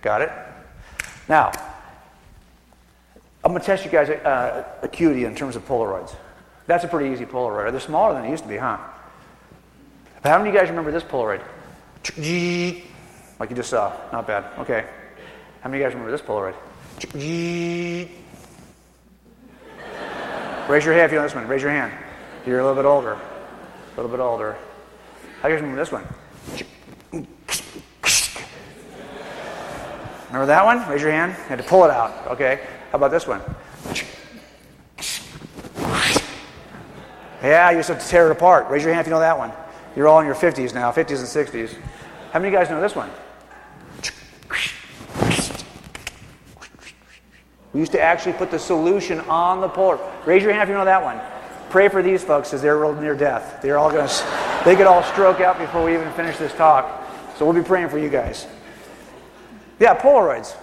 Got it? Now, I'm going to test you guys' uh, acuity in terms of Polaroids. That's a pretty easy Polaroid. They're smaller than they used to be, huh? But how many of you guys remember this Polaroid? Like you just saw. Not bad. Okay. How many of you guys remember this Polaroid? Raise your hand if you know this one. Raise your hand. You're a little bit older. A little bit older. How do you guys remember this one? Remember that one? Raise your hand. You had to pull it out. Okay. How about this one? Yeah, you used to tear it apart. Raise your hand if you know that one. You're all in your 50s now, 50s and 60s. How many of you guys know this one? We used to actually put the solution on the pole. Raise your hand if you know that one. Pray for these folks as they're near death. They're all going to, they could all stroke out before we even finish this talk. So we'll be praying for you guys. Yeah, Polaroids.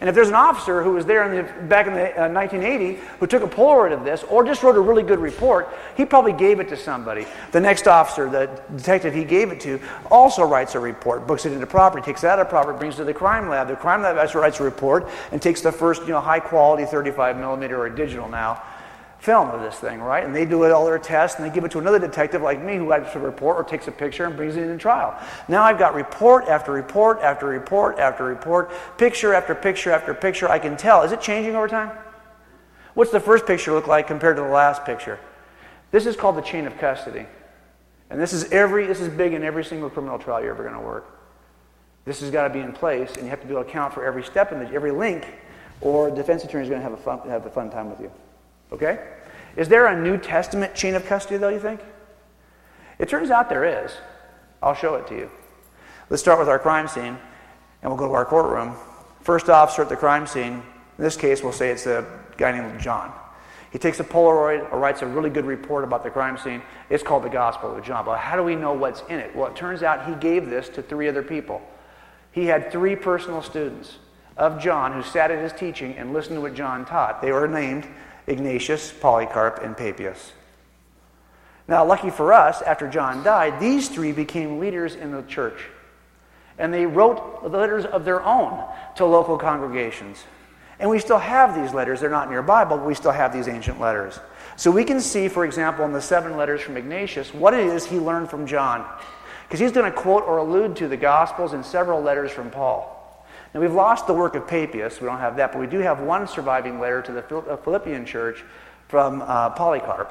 And if there's an officer who was there in the, back in the, uh, 1980 who took a Polaroid of this or just wrote a really good report, he probably gave it to somebody. The next officer, the detective he gave it to, also writes a report, books it into property, takes it out of property, brings it to the crime lab. The crime lab writes a report and takes the first, you know, high quality 35 millimeter or digital now film of this thing, right? And they do it all their tests and they give it to another detective like me who writes a report or takes a picture and brings it in trial. Now I've got report after report after report after report, picture after picture after picture. I can tell. Is it changing over time? What's the first picture look like compared to the last picture? This is called the chain of custody. And this is every this is big in every single criminal trial you're ever going to work. This has got to be in place, and you have to be able to account for every step in the, every link, or defense attorney is going to have a fun, have a fun time with you. Okay? Is there a New Testament chain of custody, though, you think? It turns out there is. I'll show it to you. Let's start with our crime scene, and we'll go to our courtroom. First officer at the crime scene, in this case, we'll say it's a guy named John. He takes a Polaroid or writes a really good report about the crime scene. It's called the Gospel of John. But how do we know what's in it? Well, it turns out he gave this to three other people. He had three personal students of John who sat at his teaching and listened to what John taught. They were named Ignatius, Polycarp, and Papias. Now, lucky for us, after John died, these three became leaders in the church. And they wrote letters of their own to local congregations. And we still have these letters. They're not in your Bible, but we still have these ancient letters. So we can see, for example, in the seven letters from Ignatius, what it is he learned from John. Because he's going to quote or allude to the Gospels in several letters from Paul. Now, we've lost the work of Papias. We don't have that, but we do have one surviving letter to the uh, Philippian church from uh, Polycarp.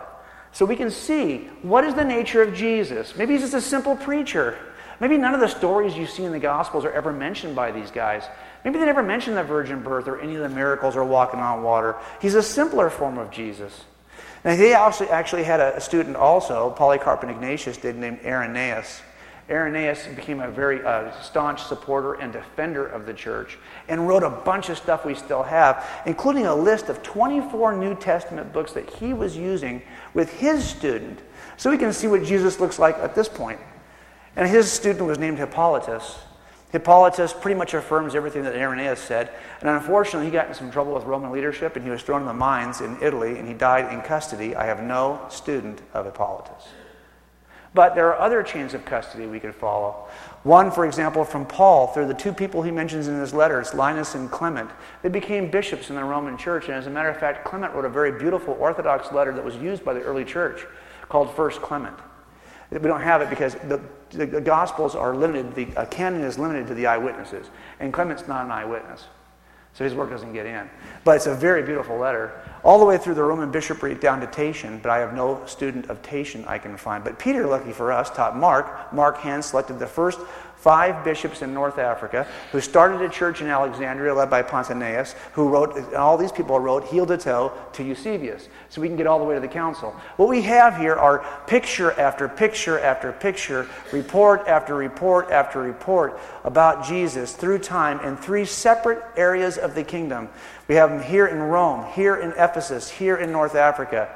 So we can see what is the nature of Jesus. Maybe he's just a simple preacher. Maybe none of the stories you see in the Gospels are ever mentioned by these guys. Maybe they never mention the virgin birth or any of the miracles or walking on water. He's a simpler form of Jesus. Now, he actually had a student also, Polycarp and Ignatius did, named Irenaeus. Irenaeus became a very uh, staunch supporter and defender of the church and wrote a bunch of stuff we still have, including a list of 24 New Testament books that he was using with his student. So we can see what Jesus looks like at this point. And his student was named Hippolytus. Hippolytus pretty much affirms everything that Irenaeus said. And unfortunately, he got in some trouble with Roman leadership and he was thrown in the mines in Italy and he died in custody. I have no student of Hippolytus. But there are other chains of custody we could follow. One, for example, from Paul, through the two people he mentions in his letters, Linus and Clement. They became bishops in the Roman church. And as a matter of fact, Clement wrote a very beautiful Orthodox letter that was used by the early church called First Clement. We don't have it because the, the, the Gospels are limited, the uh, canon is limited to the eyewitnesses. And Clement's not an eyewitness. So his work doesn't get in. But it's a very beautiful letter, all the way through the Roman bishopric down to Tatian, but I have no student of Tatian I can find. But Peter, lucky for us, taught Mark. Mark hand selected the first five bishops in North Africa who started a church in Alexandria led by Pantaenus, who wrote, and all these people wrote heel to toe to Eusebius. So we can get all the way to the council. What we have here are picture after picture after picture, report after report after report about Jesus through time in three separate areas of the kingdom. We have them here in Rome, here in Ephesus, here in North Africa.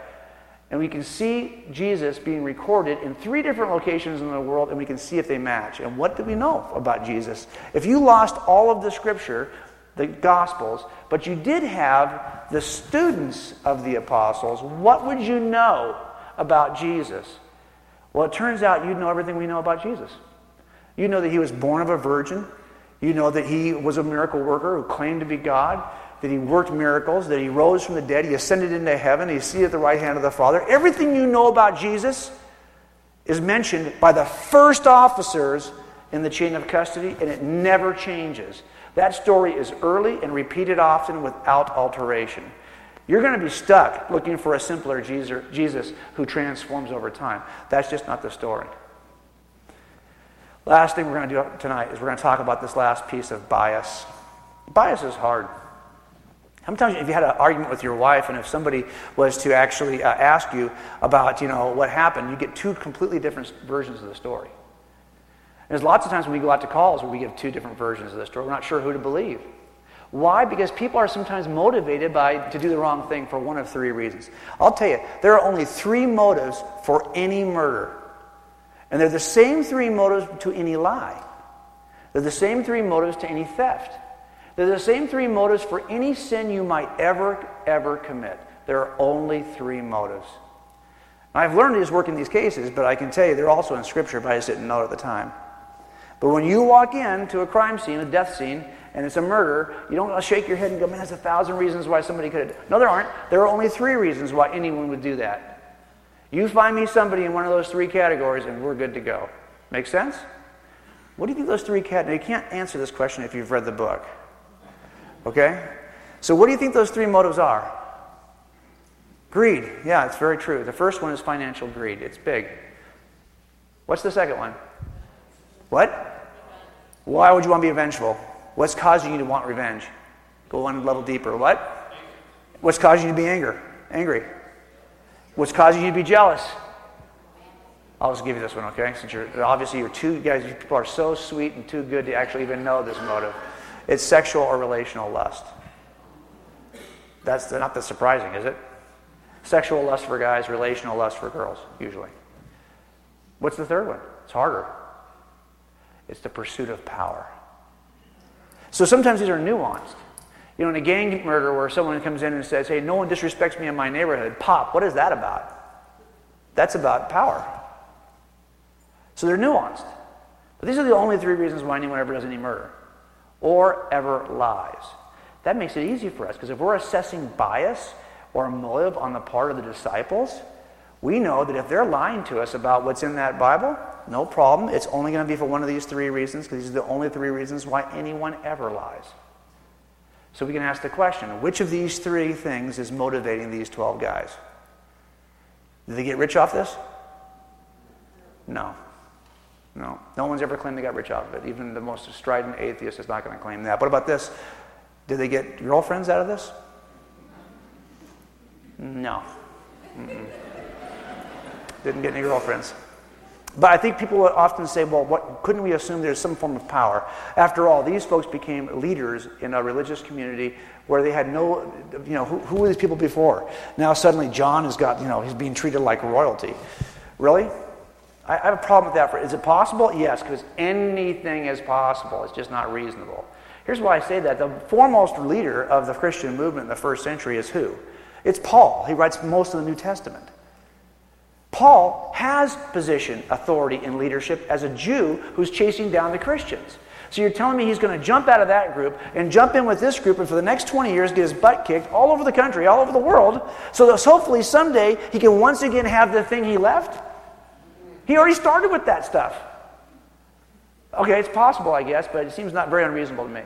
And we can see Jesus being recorded in three different locations in the world, and we can see if they match. And what do we know about Jesus? If you lost all of the scripture, the Gospels, but you did have the students of the apostles, what would you know about Jesus? Well, it turns out you'd know everything we know about Jesus. You know that he was born of a virgin. You know that he was a miracle worker who claimed to be God that he worked miracles, that he rose from the dead, he ascended into heaven, he's seated at the right hand of the Father. Everything you know about Jesus is mentioned by the first officers in the chain of custody, and it never changes. That story is early and repeated often without alteration. You're going to be stuck looking for a simpler Jesus who transforms over time. That's just not the story. Last thing we're going to do tonight is we're going to talk about this last piece of bias. Bias is hard. Sometimes if you had an argument with your wife and if somebody was to actually uh, ask you about, you know, what happened, you get two completely different versions of the story. And there's lots of times when we go out to calls where we give two different versions of the story. We're not sure who to believe. Why? Because people are sometimes motivated by to do the wrong thing for one of three reasons. I'll tell you, there are only three motives for any murder. And they're the same three motives to any lie. They're the same three motives to any theft. They're the same three motives for any sin you might ever, ever commit. There are only three motives. I've learned just work in these cases, but I can tell you they're also in Scripture, but I just didn't know it at the time. But when you walk into a crime scene, a death scene, and it's a murder, you don't shake your head and go, man, there's a thousand reasons why somebody could have. No, there aren't. There are only three reasons why anyone would do that. You find me somebody in one of those three categories, and we're good to go. Make sense? What do you think those three categories? You can't answer this question if you've read the book. Okay? So, what do you think those three motives are? Greed. Yeah, it's very true. The first one is financial greed, it's big. What's the second one? What? Why would you want to be vengeful? What's causing you to want revenge? Go one level deeper. What? What's causing you to be anger? Angry. What's causing you to be jealous? I'll just give you this one, okay? Since you're obviously you're two guys, you people are so sweet and too good to actually even know this motive. It's sexual or relational lust. That's not that surprising, is it? Sexual lust for guys, relational lust for girls, usually. What's the third one? It's harder. It's the pursuit of power. So sometimes these are nuanced. You know, in a gang murder where someone comes in and says, hey, no one disrespects me in my neighborhood, pop, what is that about? That's about power. So they're nuanced. But these are the only three reasons why anyone ever does any murder or ever lies. That makes it easy for us because if we're assessing bias or motive on the part of the disciples, we know that if they're lying to us about what's in that Bible, no problem. It's only going to be for one of these three reasons because these are the only three reasons why anyone ever lies. So we can ask the question which of these three things is motivating these 12 guys? Did they get rich off this? No. No. No one's ever claimed they got rich out of it. Even the most strident atheist is not going to claim that. What about this? Did they get girlfriends out of this? No. Mm-mm. Didn't get any girlfriends. But I think people often say, well, what, couldn't we assume there's some form of power? After all, these folks became leaders in a religious community where they had no, you know, who, who were these people before? Now suddenly John has got, you know, he's being treated like royalty. Really? I have a problem with that. For, is it possible? Yes, because anything is possible. It's just not reasonable. Here's why I say that. The foremost leader of the Christian movement in the first century is who? It's Paul. He writes most of the New Testament. Paul has position, authority, and leadership as a Jew who's chasing down the Christians. So you're telling me he's going to jump out of that group and jump in with this group and for the next 20 years get his butt kicked all over the country, all over the world, so that hopefully someday he can once again have the thing he left? He already started with that stuff. Okay, it's possible, I guess, but it seems not very unreasonable to me.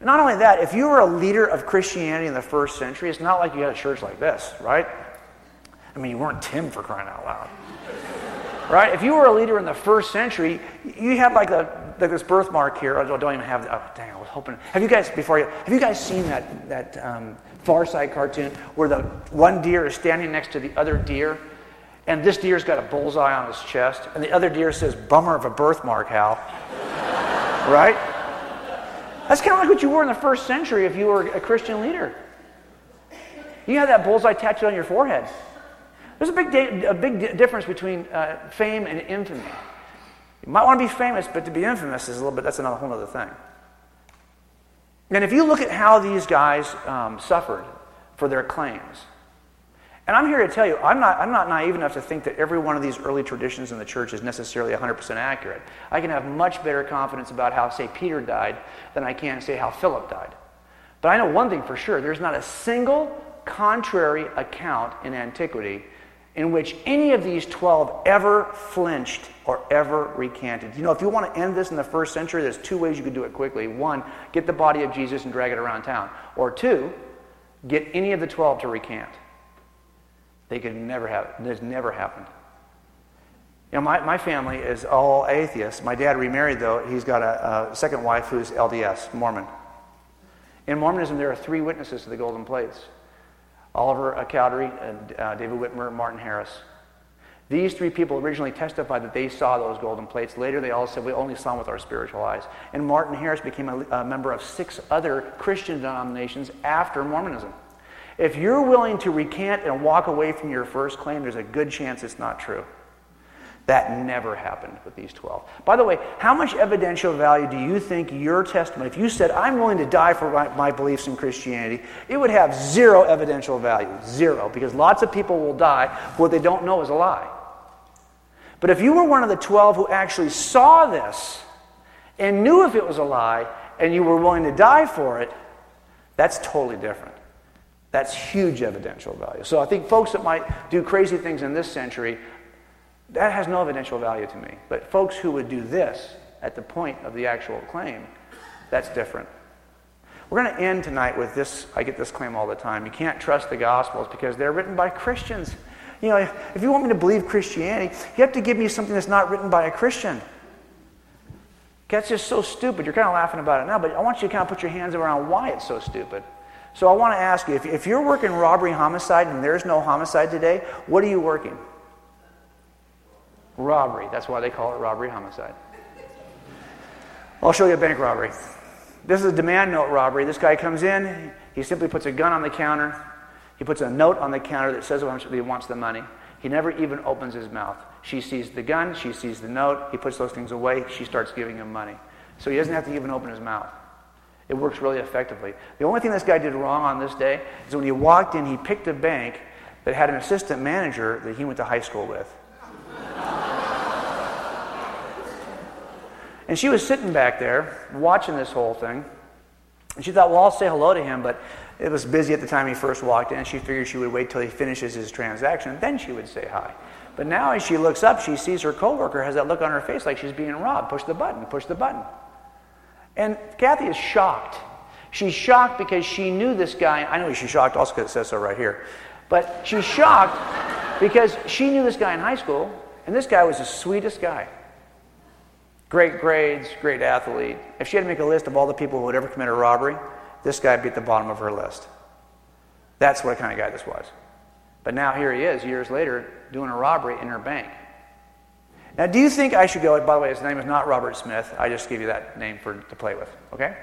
Not only that, if you were a leader of Christianity in the first century, it's not like you had a church like this, right? I mean, you weren't Tim for crying out loud. right? If you were a leader in the first century, you had like, a, this birthmark here. I don't even have, oh, dang, I was hoping. Have you guys, before you, have you guys seen that, that um, Far Side cartoon where the one deer is standing next to the other deer? And this deer's got a bullseye on his chest, and the other deer says, Bummer of a birthmark, Hal. right? That's kind of like what you were in the first century if you were a Christian leader. You had that bullseye tattooed on your forehead. There's a big, da- a big difference between uh, fame and infamy. You might want to be famous, but to be infamous is a little bit, that's another whole other thing. And if you look at how these guys um, suffered for their claims, and I'm here to tell you, I'm not, I'm not naive enough to think that every one of these early traditions in the church is necessarily 100% accurate. I can have much better confidence about how, say, Peter died than I can say how Philip died. But I know one thing for sure there's not a single contrary account in antiquity in which any of these 12 ever flinched or ever recanted. You know, if you want to end this in the first century, there's two ways you could do it quickly. One, get the body of Jesus and drag it around town. Or two, get any of the 12 to recant. They could never have it. This never happened. You know, my, my family is all atheists. My dad remarried, though. He's got a, a second wife who's LDS, Mormon. In Mormonism, there are three witnesses to the golden plates Oliver Cowdery, and, uh, David Whitmer, Martin Harris. These three people originally testified that they saw those golden plates. Later, they all said, We only saw them with our spiritual eyes. And Martin Harris became a, a member of six other Christian denominations after Mormonism. If you're willing to recant and walk away from your first claim, there's a good chance it's not true. That never happened with these 12. By the way, how much evidential value do you think your testimony, if you said, I'm willing to die for my, my, beliefs in Christianity, it would have zero evidential value. Zero. Because lots of people will die for what they don't know is a lie. But if you were one of the 12 who actually saw this and knew if it was a lie and you were willing to die for it, that's totally different. That's huge evidential value. So I think folks that might do crazy things in this century, that has no evidential value to me. But folks who would do this at the point of the actual claim, that's different. We're going to end tonight with this. I get this claim all the time. You can't trust the Gospels because they're written by Christians. You know, if, if you want me to believe Christianity, you have to give me something that's not written by a Christian. That's just so stupid. You're kind of laughing about it now, but I want you to kind of put your hands around why it's so stupid. So I want to ask you if, if you're working robbery homicide and there's no homicide today, what are you working? Robbery. That's why they call it robbery homicide. I'll show you a bank robbery. This is a demand note robbery. This guy comes in, he simply puts a gun on the counter, he puts a note on the counter that says he wants the money. He never even opens his mouth. She sees the gun, she sees the note, he puts those things away, she starts giving him money. So he doesn't have to even open his mouth. It works really effectively. The only thing this guy did wrong on this day is when he walked in, he picked a bank that had an assistant manager that he went to high school with. and she was sitting back there watching this whole thing. And she thought, well, I'll say hello to him, but it was busy at the time he first walked in. She figured she would wait till he finishes his transaction, then she would say hi. But now as she looks up, she sees her coworker has that look on her face like she's being robbed. Push the button, push the button. And Kathy is shocked. She's shocked because she knew this guy. I know she's shocked also because it says so right here. But she's shocked because she knew this guy in high school, and this guy was the sweetest guy. Great grades, great athlete. If she had to make a list of all the people who would ever commit a robbery, this guy would be at the bottom of her list. That's what kind of guy this was. But now here he is, years later, doing a robbery in her bank. Now, do you think I should go? By the way, his name is not Robert Smith. I just gave you that name for to play with. Okay?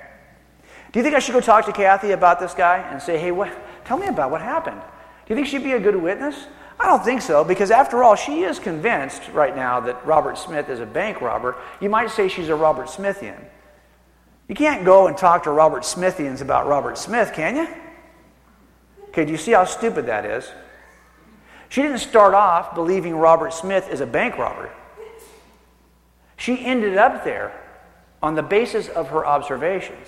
Do you think I should go talk to Kathy about this guy and say, "Hey, what? Tell me about what happened." Do you think she'd be a good witness? I don't think so, because after all, she is convinced right now that Robert Smith is a bank robber. You might say she's a Robert Smithian. You can't go and talk to Robert Smithians about Robert Smith, can you? Okay, do you see how stupid that is? She didn't start off believing Robert Smith is a bank robber. She ended up there on the basis of her observations.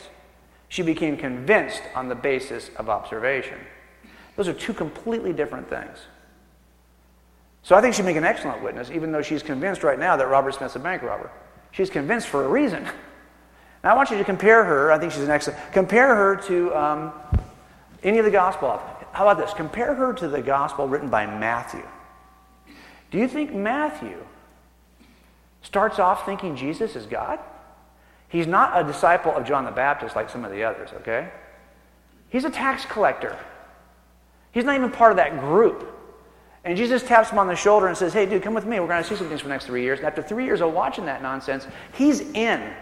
She became convinced on the basis of observation. Those are two completely different things. So I think she'd make an excellent witness, even though she's convinced right now that Robert Smith's a bank robber. She's convinced for a reason. Now I want you to compare her. I think she's an excellent. Compare her to um, any of the gospel. How about this? Compare her to the gospel written by Matthew. Do you think Matthew starts off thinking Jesus is God? He's not a disciple of John the Baptist like some of the others, okay? He's a tax collector. He's not even part of that group. And Jesus taps him on the shoulder and says, Hey, dude, come with me. We're going to see some things for the next three years. And after three years of watching that nonsense, he's in.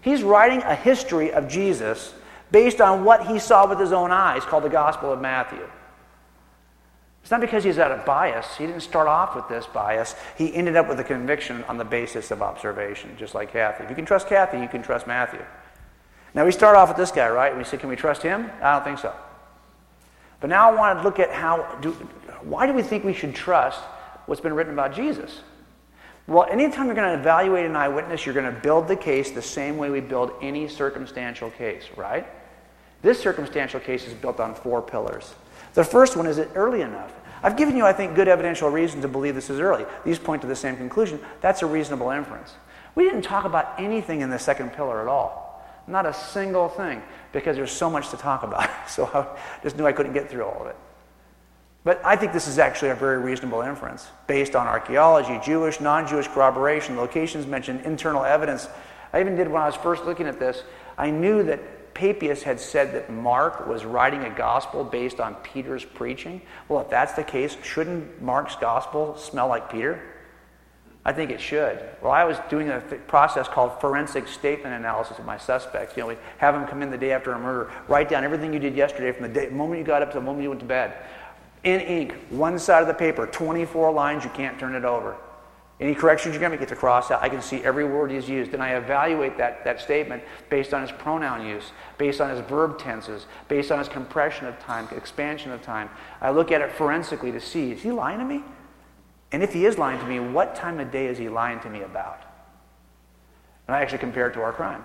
He's writing a history of Jesus based on what he saw with his own eyes, called the Gospel of Matthew. It's not because he's out of bias. He didn't start off with this bias. He ended up with a conviction on the basis of observation, just like Kathy. If you can trust Kathy, you can trust Matthew. Now, we start off with this guy, right? We say, can we trust him? I don't think so. But now I want to look at how do, why do we think we should trust what's been written about Jesus? Well, anytime you're going to evaluate an eyewitness, you're going to build the case the same way we build any circumstantial case, right? This circumstantial case is built on four pillars. The first one is it early enough? I've given you, I think, good evidential reason to believe this is early. These point to the same conclusion. That's a reasonable inference. We didn't talk about anything in the second pillar at all. Not a single thing, because there's so much to talk about. So I just knew I couldn't get through all of it. But I think this is actually a very reasonable inference based on archaeology, Jewish, non Jewish corroboration, locations mentioned, internal evidence. I even did when I was first looking at this, I knew that Papias had said that Mark was writing a gospel based on Peter's preaching. Well, if that's the case, shouldn't Mark's gospel smell like Peter? I think it should. Well, I was doing a th- process called forensic statement analysis of my suspects. You know, we have them come in the day after a murder, write down everything you did yesterday from the day, moment you got up to the moment you went to bed in ink, one side of the paper, 24 lines, you can't turn it over. Any corrections you're going to it's a cross out. I can see every word he's used, and I evaluate that, that statement based on his pronoun use, based on his verb tenses, based on his compression of time, expansion of time. I look at it forensically to see, is he lying to me? And if he is lying to me, what time of day is he lying to me about? And I actually compare it to our crime.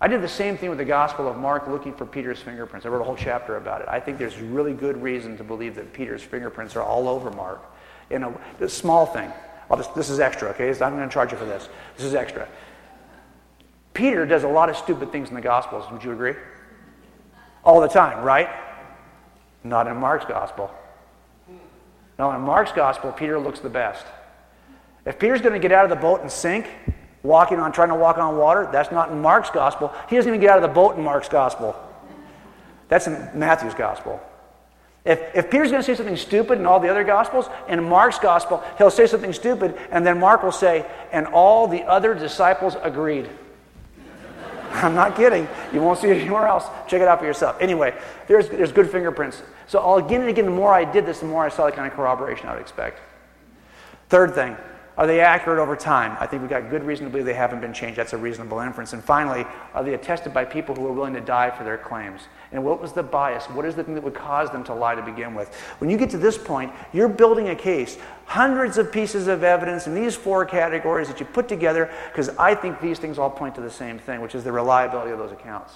I did the same thing with the Gospel of Mark looking for Peter's fingerprints. I wrote a whole chapter about it. I think there's really good reason to believe that Peter's fingerprints are all over Mark. In a, a small thing. Oh, Just, this is extra, okay? I'm going to charge you for this. This is extra. Peter does a lot of stupid things in the Gospels. Would you agree? All the time, right? Not in Mark's Gospel. No, in Mark's Gospel, Peter looks the best. If Peter's going to get out of the boat and sink, walking on, trying to walk on water. That's not in Mark's gospel. He doesn't even get out of the boat in Mark's gospel. That's in Matthew's gospel. If, if Peter's going to say something stupid in all the other gospels, in Mark's gospel, he'll say something stupid, and then Mark will say, and all the other disciples agreed. I'm not kidding. You won't see it anywhere else. Check it out for yourself. Anyway, there's, there's good fingerprints. So again and again, the more I did this, the more I saw the kind of corroboration I would expect. Third thing, are they accurate over time? I think we've got good reason to believe they haven't been changed. That's a reasonable inference. And finally, are they attested by people who are willing to die for their claims? And what was the bias? What is the thing that would cause them to lie to begin with? When you get to this point, you're building a case, hundreds of pieces of evidence in these four categories that you put together, because I think these things all point to the same thing, which is the reliability of those accounts.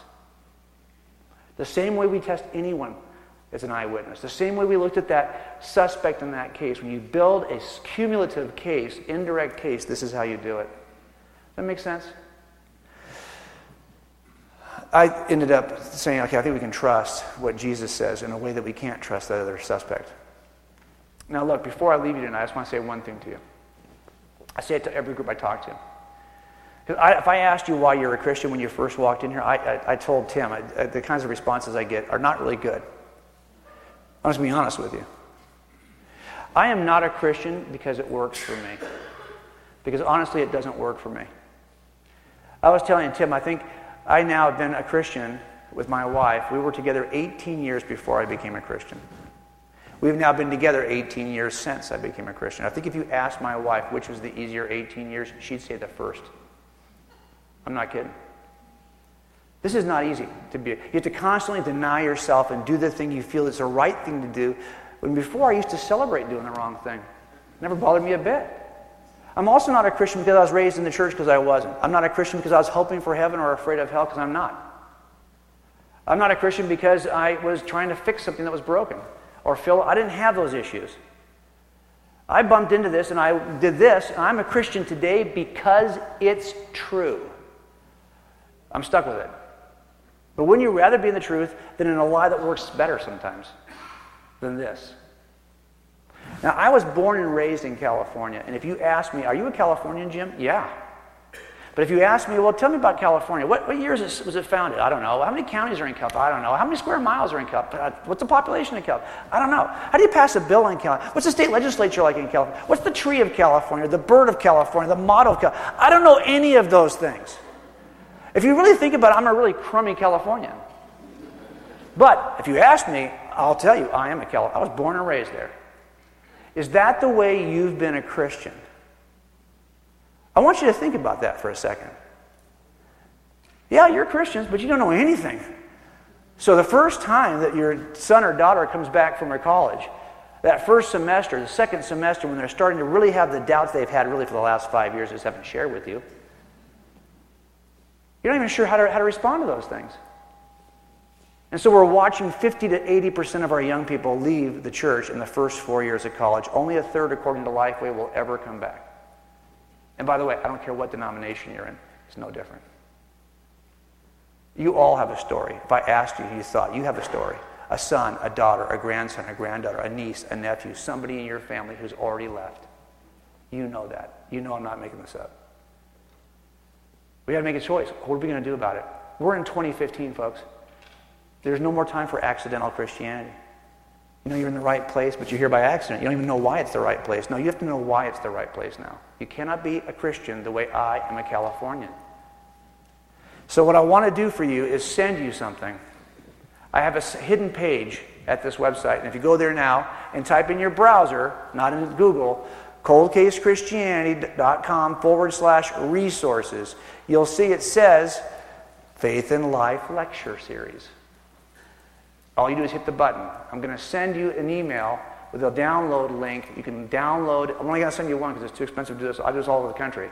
The same way we test anyone as an eyewitness. The same way we looked at that suspect in that case. When you build a cumulative case, indirect case, this is how you do it. That makes sense? I ended up saying, okay, I think we can trust what Jesus says in a way that we can't trust that other suspect. Now, look, before I leave you tonight, I just want to say one thing to you. I say it to every group I talk to. Because if I asked you why you're a Christian when you first walked in here, I, I, I told Tim I, the kinds of responses I get are not really good. I'll just be honest with you. I am not a Christian because it works for me. Because honestly, it doesn't work for me. I was telling Tim, I think I now have been a Christian with my wife. We were together 18 years before I became a Christian. We've now been together 18 years since I became a Christian. I think if you asked my wife which was the easier 18 years, she'd say the first. I'm not kidding. This is not easy to be. You have to constantly deny yourself and do the thing you feel is the right thing to do When before I used to celebrate doing the wrong thing. Never bothered me a bit. I'm also not a Christian because I was raised in the church because I wasn't. I'm not a Christian because I was hoping for heaven or afraid of hell because I'm not. I'm not a Christian because I was trying to fix something that was broken or fill. I didn't have those issues. I bumped into this and I did this, and I'm a Christian today because it's true. I'm stuck with it. But wouldn't you rather be in the truth than in a lie that works better sometimes than this? Now, I was born and raised in California, and if you ask me, are you a Californian, Jim? Yeah. But if you ask me, well, tell me about California. What, what years was it founded? I don't know. How many counties are in California? I don't know. How many square miles are in California? Uh, what's the population in California? I don't know. How do you pass a bill in California? What's the state legislature like in California? What's the tree of California, the bird of California, the motto of California? I don't know any of those things. If you really think about it, I'm a really crummy Californian. But if you ask me, I'll tell you, I am a Californian. I was born and raised there. Is that the way you've been a Christian? I want you to think about that for a second. Yeah, you're Christians, but you don't know anything. So the first time that your son or daughter comes back from their college, that first semester, the second semester, when they're starting to really have the doubts they've had really for the last five years, just haven't shared with you, you're not even sure how to, how to respond to those things. And so we're watching 50 to 80% of our young people leave the church in the first four years of college. Only a third, according to Lifeway, will ever come back. And by the way, I don't care what denomination you're in, it's no different. You all have a story. If I asked you, you thought, you have a story. A son, a daughter, a grandson, a granddaughter, a niece, a nephew, somebody in your family who's already left. You know that. You know I'm not making this up. We got to make a choice. What are we going to do about it? We're in 2015, folks. There's no more time for accidental Christianity. You know you're in the right place, but you're here by accident. You don't even know why it's the right place. No, you have to know why it's the right place now. You cannot be a Christian the way I am a Californian. So, what I want to do for you is send you something. I have a hidden page at this website. And if you go there now and type in your browser, not in Google, coldcasechristianity.com forward slash resources, you'll see it says Faith and Life Lecture Series. All you do is hit the button. I'm going to send you an email with a download link. You can download. I'm only going to send you one because it's too expensive to do this. I do this all over the country.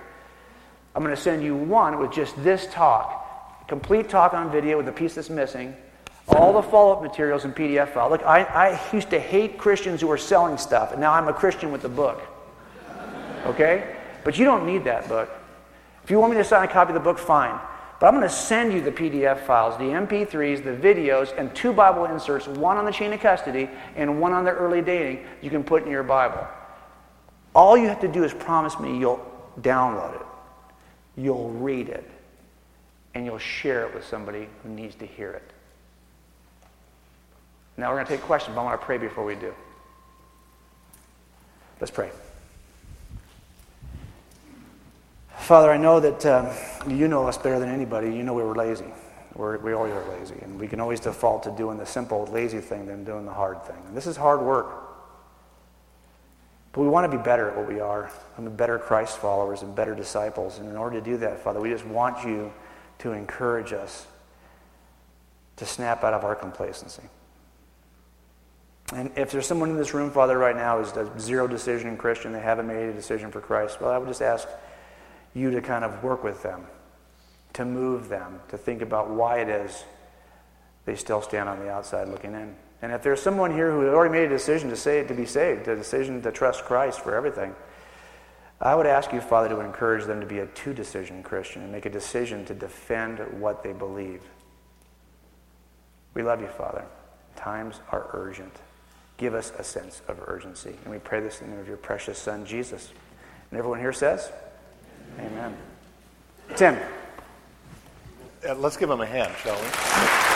I'm going to send you one with just this talk, complete talk on video with the piece that's missing, all the follow-up materials in PDF file. Look, I, I used to hate Christians who were selling stuff, and now I'm a Christian with the book. Okay? But you don't need that book. If you want me to sign a copy of the book, fine. But I'm going to send you the PDF files, the MP3s, the videos, and two Bible inserts, one on the chain of custody and one on the early dating, you can put in your Bible. All you have to do is promise me you'll download it, you'll read it, and you'll share it with somebody who needs to hear it. Now we're going to take questions, but I want to pray before we do. Let's pray. Father, I know that uh, you know us better than anybody. You know we were lazy. We're, we always are lazy. And we can always default to doing the simple, lazy thing than doing the hard thing. And this is hard work. But we want to be better at what we are. and be better Christ followers and better disciples. And in order to do that, Father, we just want you to encourage us to snap out of our complacency. And if there's someone in this room, Father, right now who's a zero decision Christian, they haven't made a decision for Christ, well, I would just ask you to kind of work with them, to move them, to think about why it is they still stand on the outside looking in. And if there's someone here who already made a decision to say to be saved, a decision to trust Christ for everything, I would ask you, Father, to encourage them to be a two decision Christian and make a decision to defend what they believe. We love you, Father. Times are urgent. Give us a sense of urgency. And we pray this in the name of your precious Son, Jesus. And everyone here says, Amen. Tim. Uh, let's give him a hand, shall we?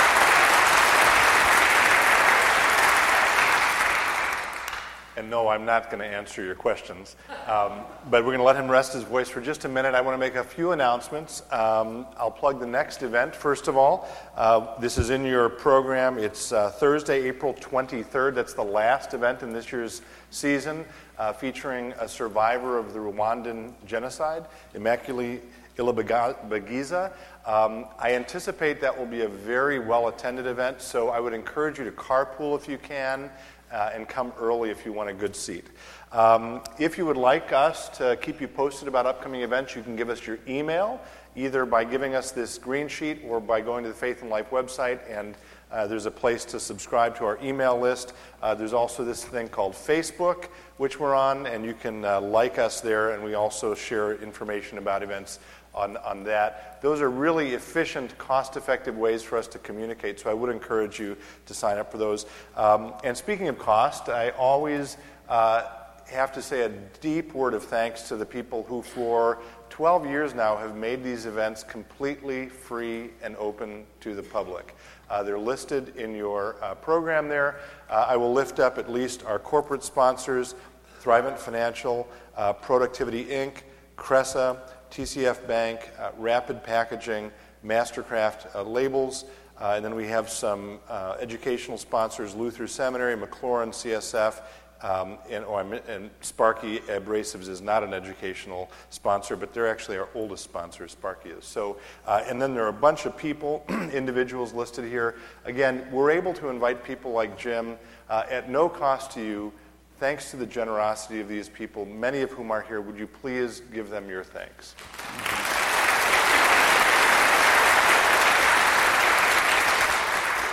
And no, I'm not going to answer your questions. Um, but we're going to let him rest his voice for just a minute. I want to make a few announcements. Um, I'll plug the next event, first of all. Uh, this is in your program. It's uh, Thursday, April 23rd. That's the last event in this year's season uh, featuring a survivor of the Rwandan genocide, Immaculée Ilibagiza. Um, I anticipate that will be a very well attended event, so I would encourage you to carpool if you can uh, and come early if you want a good seat. Um, if you would like us to keep you posted about upcoming events, you can give us your email either by giving us this green sheet or by going to the Faith and Life website and uh, there's a place to subscribe to our email list. Uh, there's also this thing called Facebook, which we're on, and you can uh, like us there, and we also share information about events on, on that. Those are really efficient, cost effective ways for us to communicate, so I would encourage you to sign up for those. Um, and speaking of cost, I always uh, have to say a deep word of thanks to the people who, for 12 years now, have made these events completely free and open to the public. Uh, they're listed in your uh, program there. Uh, I will lift up at least our corporate sponsors Thrivent Financial, uh, Productivity Inc., Cressa, TCF Bank, uh, Rapid Packaging, Mastercraft uh, Labels. and then we have some educational sponsors Luther Seminary, McLaurin, CSF, um, and, oh, and, Sparky Abrasives is not an educational sponsor, but they're actually our oldest sponsor, Sparky is. So, uh, and then there are a bunch of people, individuals listed here. Again, we're able to invite people like Jim uh, at no cost to you, thanks to the generosity of these people, many of whom are here. Would you please give them your thanks?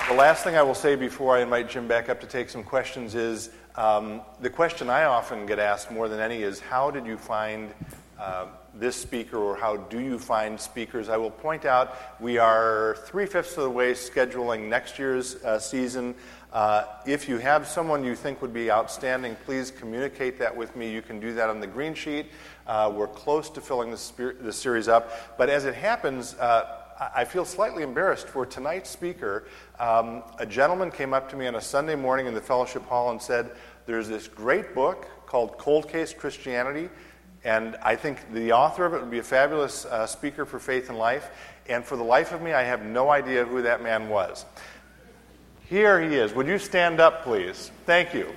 The last thing I will say before I invite Jim back up to take some questions is um, the question I often get asked more than any is how did you find uh, this speaker or how do you find speakers? I will point out we are three fifths of the way scheduling next year's uh, season. Uh, if you have someone you think would be outstanding, please communicate that with me. You can do that on the green sheet. Uh, we're close to filling the, series up. But as it happens, uh, I feel slightly embarrassed for tonight's speaker. Um, a gentleman came up to me on a Sunday morning in the fellowship hall and said, There's this great book called Cold Case Christianity, and I think the author of it would be a fabulous uh, speaker for faith and life. And for the life of me, I have no idea who that man was. Here he is. Would you stand up, please? Thank you.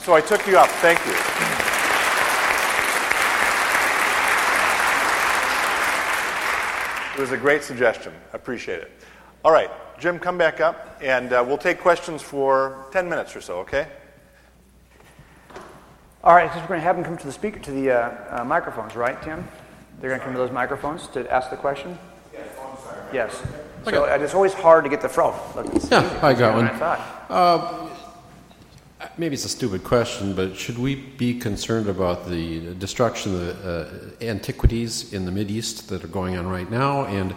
So I took you up. Thank you. It was a great suggestion. I appreciate it. All right, Jim, come back up, and uh, we'll take questions for 10 minutes or so, okay? All right, so we're going to have them come to the speaker, to the uh, uh, microphones, right, Tim? They're going to come to those microphones to ask the question? Yes, oh, sorry. Yes. So it's always hard to get the phone. yeah, I got one. I Maybe it's a stupid question, but should we be concerned about the destruction of the, uh, antiquities in the East that are going on right now? And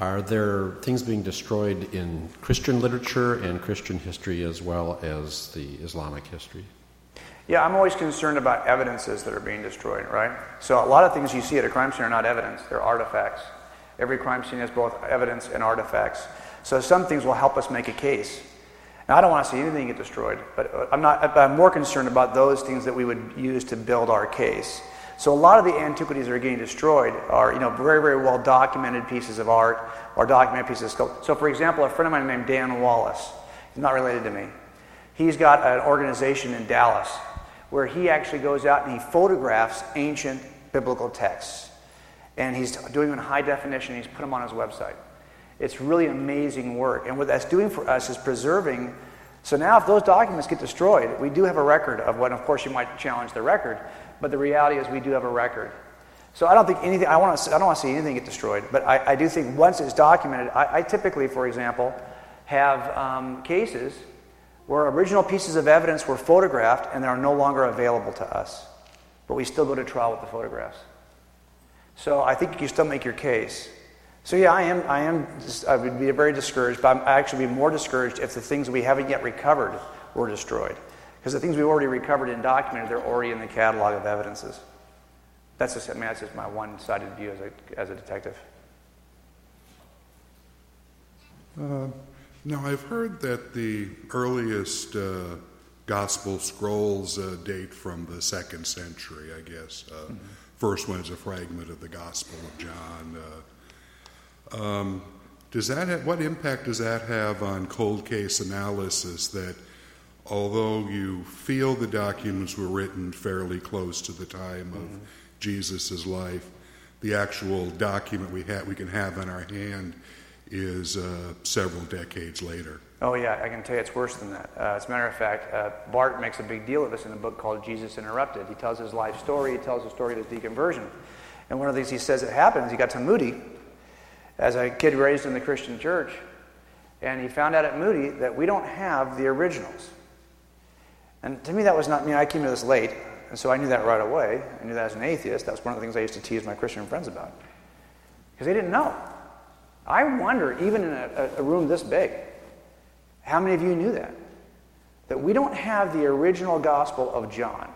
are there things being destroyed in Christian literature and Christian history as well as the Islamic history? Yeah, I'm always concerned about evidences that are being destroyed, right? So a lot of things you see at a crime scene are not evidence, they're artifacts. Every crime scene has both evidence and artifacts. So some things will help us make a case. Now, I don't want to see anything get destroyed, but uh, I'm, not, I'm more concerned about those things that we would use to build our case. So a lot of the antiquities that are getting destroyed are, you know, very, very well documented pieces of art or documented pieces of sculpture. So, for example, a friend of mine named Dan Wallace, he's not related to me. He's got an organization in Dallas where he actually goes out and he photographs ancient biblical texts. And he's doing them in high definition. He's put them on his website. It's really amazing work. And what that's doing for us is preserving. So now, if those documents get destroyed, we do have a record of what, of course, you might challenge the record, but the reality is we do have a record. So I don't think anything, I, want to, I don't want to see anything get destroyed, but I, I do think once it's documented, I, I typically, for example, have um, cases where original pieces of evidence were photographed and they are no longer available to us, but we still go to trial with the photographs. So I think you can still make your case. So yeah, I am. I am. I would be very discouraged, but I'm actually be more discouraged if the things we haven't yet recovered were destroyed, because the things we've already recovered and documented, they're already in the catalog of evidences. That's just, I mean, that's just my one-sided view as a as a detective. Uh, now, I've heard that the earliest uh, gospel scrolls uh, date from the second century. I guess uh, mm-hmm. First one is a fragment of the Gospel of John. Uh, um, does that have, what impact does that have on cold case analysis that although you feel the documents were written fairly close to the time of mm-hmm. Jesus' life, the actual document we, ha- we can have in our hand is uh, several decades later? Oh, yeah, I can tell you it's worse than that. Uh, as a matter of fact, uh, Bart makes a big deal of this in a book called Jesus Interrupted. He tells his life story, he tells the story of his deconversion. And one of the things he says that happens, he got to Moody as a kid raised in the Christian church, and he found out at Moody that we don't have the originals. And to me, that was not, mean, I came to this late, and so I knew that right away. I knew that as an atheist. That's one of the things I used to tease my Christian friends about. Because they didn't know. I wonder, even in a, a room this big, how many of you knew that? That we don't have the original Gospel of John.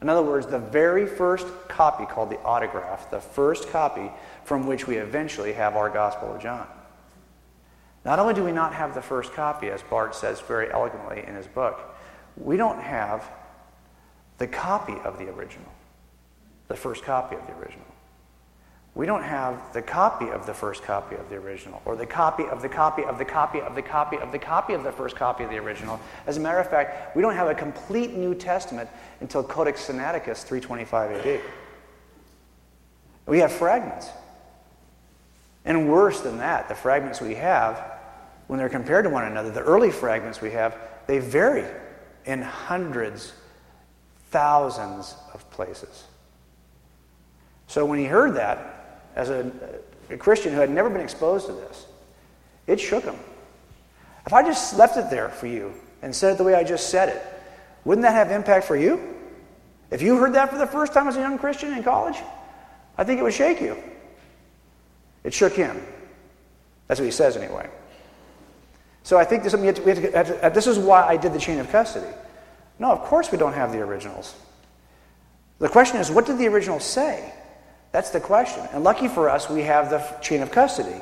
In other words, the very first copy called the autograph, the first copy from which we eventually have our Gospel of John. Not only do we not have the first copy, as Bart says very eloquently in his book, we don't have the copy of the original, the first copy of the original. We don't have the copy of the first copy of the original, or the copy of the copy of the copy of the copy of the copy of the first copy of the original. As a matter of fact, we don't have a complete New Testament until Codex Sinaiticus 325 AD. We have fragments. And worse than that, the fragments we have, when they're compared to one another, the early fragments we have, they vary in hundreds, thousands of places. So when he heard that, as a, a, Christian who had never been exposed to this, it shook him. If I just left it there for you and said it the way I just said it, wouldn't that have impact for you? If you heard that for the first time as a young Christian in college, I think it would shake you. It shook him. That's what he says anyway. So I think this, this is why I did the chain of custody. No, of course we don't have the originals. The question is, what did the originals say? That's the question. And lucky for us, we have the chain of custody.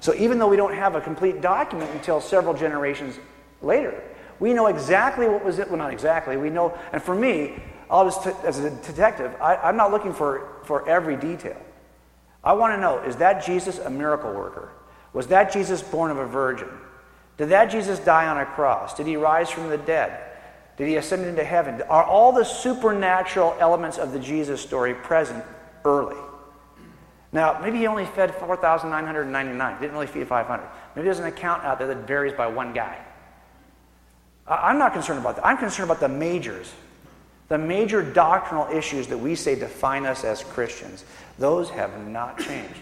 So even though we don't have a complete document until several generations later, we know exactly what was it. Well, not exactly. We know, and for me, I'll just t- as a detective, I, I'm not looking for, for every detail. I want to know is that Jesus a miracle worker? Was that Jesus born of a virgin? Did that Jesus die on a cross? Did he rise from the dead? Did he ascend into heaven? Are all the supernatural elements of the Jesus story present early? Now, maybe he only fed 4,999, didn't really feed 500. Maybe there's an account out there that varies by one guy. I'm not concerned about that. I'm concerned about the majors, the major doctrinal issues that we say define us as Christians. Those have not changed.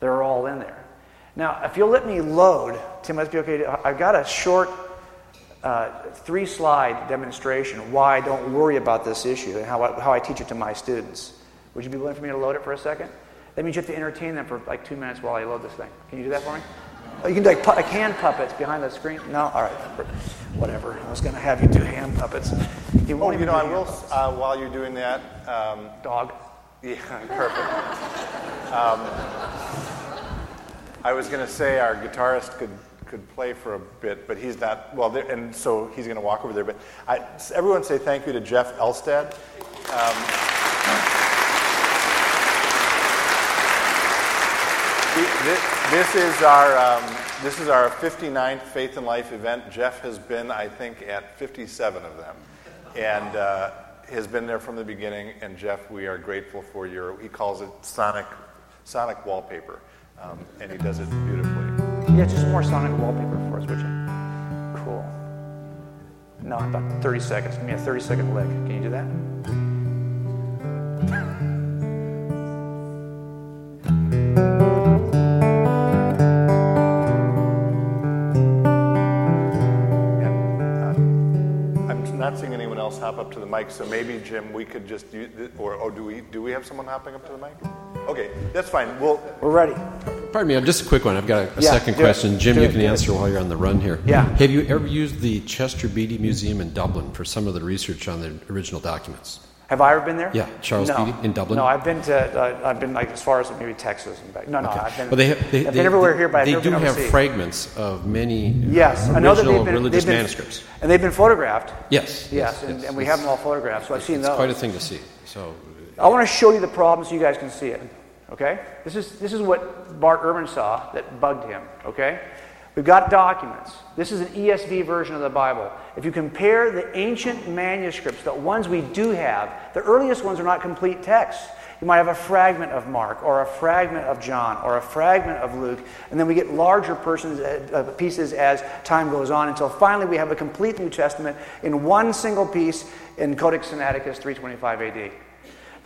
They're all in there. Now, if you'll let me load, Tim, be okay. I've got a short uh, three slide demonstration why I don't worry about this issue and how I, how I teach it to my students. Would you be willing for me to load it for a second? That means you have to entertain them for like two minutes while I load this thing. Can you do that for me? Oh, you can do like, pu- like hand puppets behind the screen. No, all right, whatever. I was going to have you do hand puppets. You won't oh, you know, I will. Uh, while you're doing that, um, dog. Yeah, perfect. Um, I was going to say our guitarist could could play for a bit, but he's not. Well, and so he's going to walk over there. But I, everyone say thank you to Jeff Elstad. Um, this, is our um, this is our 59th Faith and Life event. Jeff has been, I think, at 57 of them, and uh, has been there from the beginning. And Jeff, we are grateful for your. He calls it sonic sonic wallpaper um, and he does it beautifully. Yeah, just more sonic wallpaper for us, would you? Cool. No, about 30 seconds. Give me a 30 second lick. Can you do that? not seeing anyone else hop up to the mic, so maybe Jim, we could just do, or, or do we do we have someone hopping up to the mic? Okay, that's fine. We'll, We're ready. Pardon me, I'm just a quick one. I've got a, a yeah, second question. It. Jim, do you can it, answer while you're on the run here. Yeah. Have you ever used the Chester Beatty Museum in Dublin for some of the research on the original documents? Have I ever been there? Yeah, Charles no. Beatty in Dublin. No, I've been to. Uh, I've been like as far as maybe Texas and back. No, no, okay. I've been. Well, they have, they, I've been everywhere here, but they do have fragments of many yes, uh, I know that original they've been, religious they've been, manuscripts, and they've been photographed. Yes, yes, yes and, and, we have them all photographed. So I've seen it's those. Quite a thing to see. So, I want to show you the problem so you guys can see it. Okay? This is, this is what Bart Ehrman saw that bugged him. Okay? We've got documents. This is an ESV version of the Bible. If you compare the ancient manuscripts, the ones we do have, the earliest ones are not complete texts. You might have a fragment of Mark, or a fragment of John, or a fragment of Luke, and then we get larger persons, uh, pieces as time goes on until finally we have a complete New Testament in one single piece in Codex Sinaiticus 325 AD.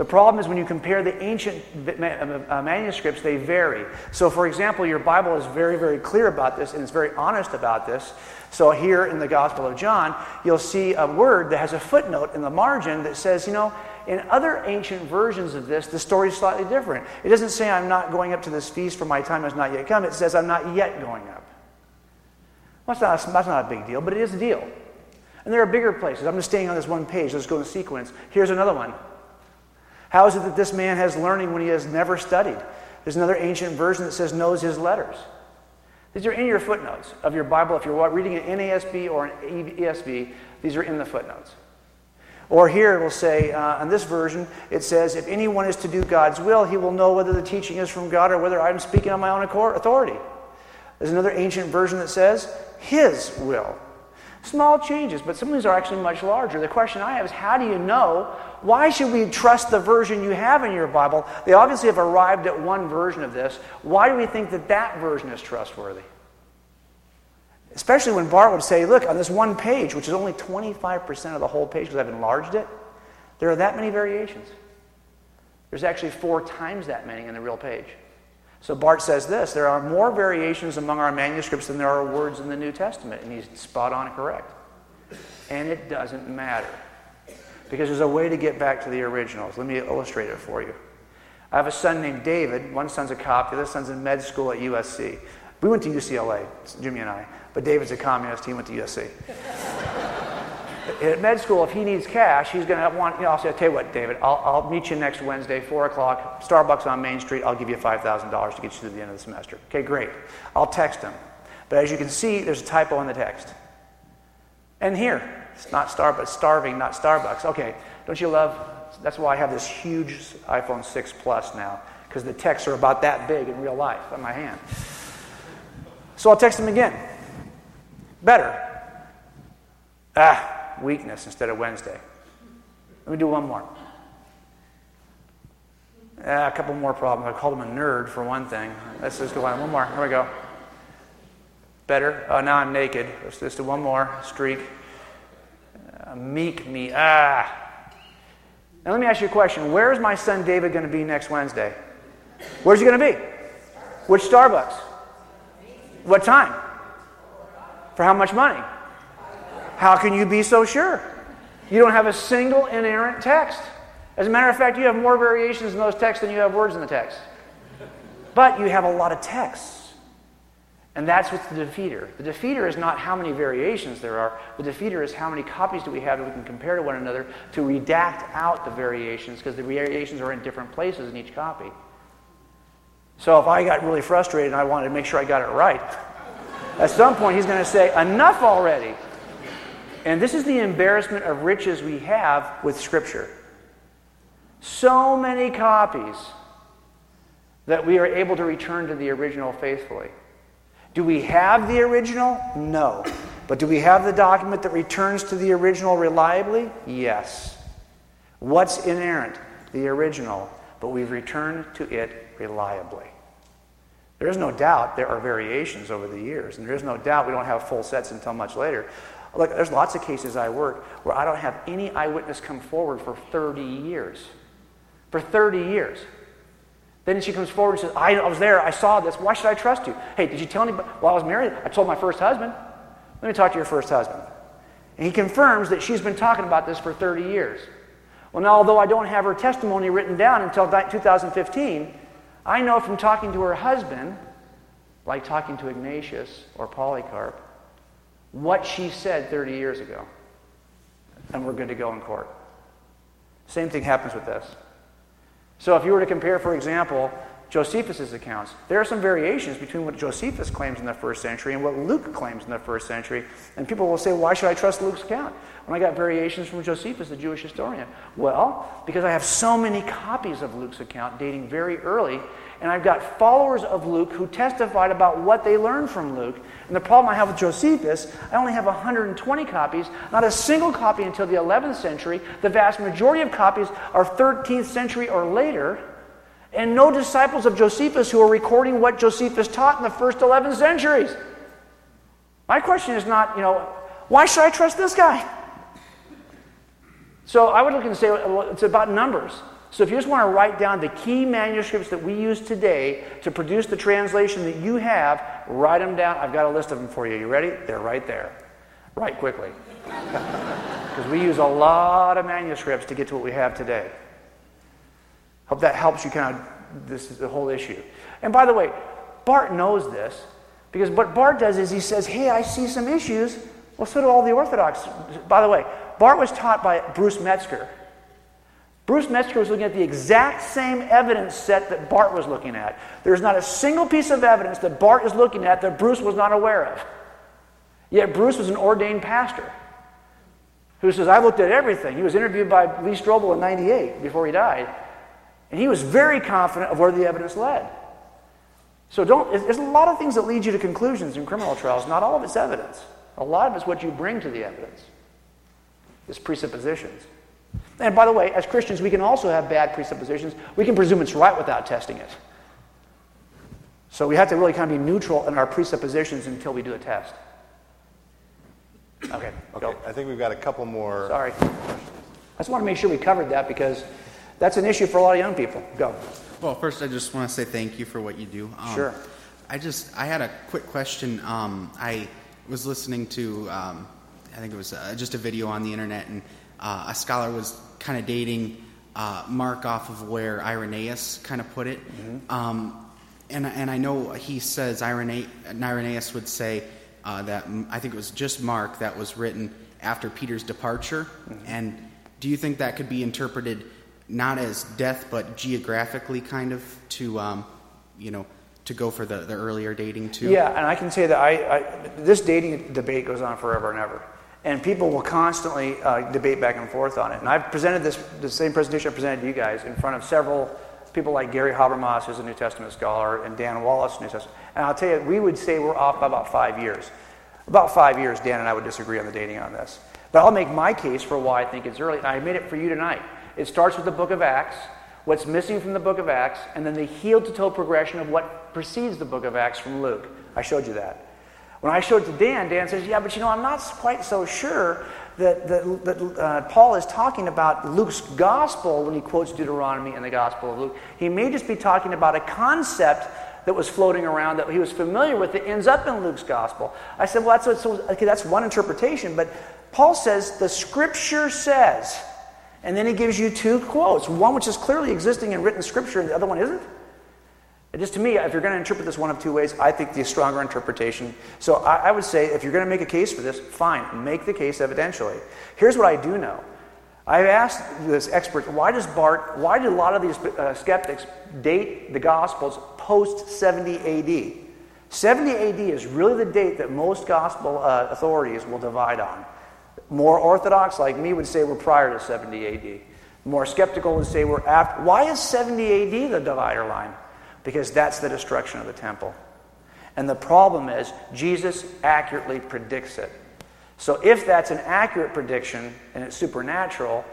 The problem is when you compare the ancient uh, manuscripts, they vary. So, for example, your Bible is very, very clear about this and it's very honest about this. So, here in the Gospel of John, you'll see a word that has a footnote in the margin that says, you know, in other ancient versions of this, the story is slightly different. It doesn't say, I'm not going up to this feast for my time has not yet come. It says, I'm not yet going up. Well, that's not, a, that's not a big deal, but it is a deal. And there are bigger places. I'm just staying on this one page. Let's go in sequence. Here's another one. How is it that this man has learning when he has never studied? There's another ancient version that says knows his letters. These are in your footnotes of your Bible. If you're reading an NASB or an ESV, these are in the footnotes. Or here it will say, uh, in this version, it says, if anyone is to do God's will, he will know whether the teaching is from God or whether I'm speaking on my own authority. There's another ancient version that says, his will. Small changes, but some of these are actually much larger. The question I have is, how do you know? Why should we trust the version you have in your Bible? They obviously have arrived at one version of this. Why do we think that that version is trustworthy? Especially when Bart would say, look, on this one page, which is only 25% of the whole page because I've enlarged it, there are that many variations. There's actually four times that many in the real page. So Bart says this there are more variations among our manuscripts than there are words in the New Testament, and he's spot on correct. And it doesn't matter because there's a way to get back to the originals. Let me illustrate it for you. I have a son named David. One son's a cop, the other son's in med school at USC. We went to UCLA, Jimmy and I. But David's a communist. He went to USC. At med school, if he needs cash, he's going to want, you know, I'll say, I'll tell you what, David, I'll, I'll meet you next Wednesday, 4 o'clock, Starbucks on Main Street. I'll give you $5,000 to get you to the end of the semester. Okay, great. I'll text him. But as you can see, there's a typo in the text. And here, it's not Starbucks, starving, not Starbucks. Okay, don't you love? That's why I have this huge iPhone 6 Plus now, because the texts are about that big in real life on my hand. So I'll text him again. Better. Ah, weakness instead of Wednesday. Let me do one more. Ah, a couple more problems. I called him a nerd for one thing. Let's just go on. One more. Here we go. Better. Oh, now I'm naked. Let's just do one more streak. Uh, meek me. Ah. Now let me ask you a question. Where's my son David going to be next Wednesday? Where's he going to be? Which Starbucks? What time? For how much money? How can you be so sure? You don't have a single inerrant text. As a matter of fact, you have more variations in those texts than you have words in the text. But you have a lot of texts. And that's what's the defeater. The defeater is not how many variations there are. The defeater is how many copies do we have that we can compare to one another to redact out the variations because the variations are in different places in each copy. So if I got really frustrated and I wanted to make sure I got it right, at some point, he's going to say, Enough already. And this is the embarrassment of riches we have with Scripture. So many copies that we are able to return to the original faithfully. Do we have the original? No. But do we have the document that returns to the original reliably? Yes. What's inerrant? The original. But we've returned to it reliably. There is no doubt there are variations over the years, and there is no doubt we don't have full sets until much later. Look, there's lots of cases I work where I don't have any eyewitness come forward for 30 years. For 30 years. Then she comes forward and says, I, I was there, I saw this, why should I trust you? Hey, did you tell anybody? Well, I was married, I told my first husband. Let me talk to your first husband. And he confirms that she's been talking about this for 30 years. Well, now, although I don't have her testimony written down until 2015, I know from talking to her husband, like talking to Ignatius or Polycarp, what she said 30 years ago. And we're good to go in court. Same thing happens with this. So if you were to compare, for example, Josephus' accounts. There are some variations between what Josephus claims in the first century and what Luke claims in the first century. And people will say, why should I trust Luke's account when I got variations from Josephus, the Jewish historian? Well, because I have so many copies of Luke's account dating very early, and I've got followers of Luke who testified about what they learned from Luke. And the problem I have with Josephus, I only have 120 copies, not a single copy until the 11th century. The vast majority of copies are 13th century or later and no disciples of Josephus who are recording what Josephus taught in the first 11 centuries. My question is not, you know, why should I trust this guy? So I would look and say well, it's about numbers. So if you just want to write down the key manuscripts that we use today to produce the translation that you have, write them down. I've got a list of them for you. You ready? They're right there. Write quickly. Because we use a lot of manuscripts to get to what we have today. Hope that helps you kind of this is the whole issue. And by the way, Bart knows this because what Bart does is he says, "Hey, I see some issues." Well, so do all the Orthodox. By the way, Bart was taught by Bruce Metzger. Bruce Metzger was looking at the exact same evidence set that Bart was looking at. There's not a single piece of evidence that Bart is looking at that Bruce was not aware of. Yet Bruce was an ordained pastor who says, I looked at everything. He was interviewed by Lee Strobel in 98 before he died. And he was very confident of where the evidence led. So don't, there's a lot of things that lead you to conclusions in criminal trials. Not all of it's evidence. A lot of it's what you bring to the evidence. It's presuppositions. And by the way, as Christians, we can also have bad presuppositions. We can presume it's right without testing it. So we have to really kind of be neutral in our presuppositions until we do a test. Okay. Okay. Go. I think we've got a couple more. Sorry. I just want to make sure we covered that because that's an issue for a lot of young people. Go. Well, first, I just want to say thank you for what you do. Um, Sure. I just I had a quick question. Um, I was listening to um, I think it was uh, just a video on the internet, and uh, a scholar was kind of dating uh, Mark off of where Irenaeus kind of put it. Um, and and I know he says Irene, Irenaeus would say uh, that I think it was just Mark that was written after Peter's departure. And do you think that could be interpreted? not as death, but geographically, kind of to, um, you know, to go for the, the earlier dating too. Yeah, and I can say that I, I this dating debate goes on forever and ever. And people will constantly uh, debate back and forth on it. And I've presented this, the same presentation I presented to you guys in front of several people like Gary Habermas, who's a New Testament scholar, and Dan Wallace, New Testament. And I'll tell you, we would say we're off by about five years. About five years, Dan and I would disagree on the dating on this. But I'll make my case for why I think it's early, and I made it for you tonight. It starts with the book of Acts, what's missing from the book of Acts, and then the heel to toe progression of what precedes the book of Acts from Luke. I showed you that. When I showed it to Dan, Dan says, Yeah, but you know, I'm not quite so sure that, that, that uh, Paul is talking about Luke's gospel when he quotes Deuteronomy in the Gospel of Luke. He may just be talking about a concept that was floating around that he was familiar with that ends up in Luke's gospel. I said, Well, that's, so, okay, that's one interpretation, but Paul says the scripture says. And then he gives you two quotes one which is clearly existing in written scripture, and the other one isn't. Just to me, if you're going to interpret this one of two ways, I think the stronger interpretation. So I, I would say if you're going to make a case for this, fine, make the case evidentially. Here's what I do know. I've asked this expert, why does Bart, why did a lot of these uh, skeptics date the Gospels post 70 AD? 70 AD is really the date that most gospel uh, authorities will divide on. More orthodox, like me, would say we're prior to 70 AD. More skeptical would say we're after. Why is 70 AD the divider line? Because that's the destruction of the temple. And the problem is, Jesus accurately predicts it. So if that's an accurate prediction and it's supernatural,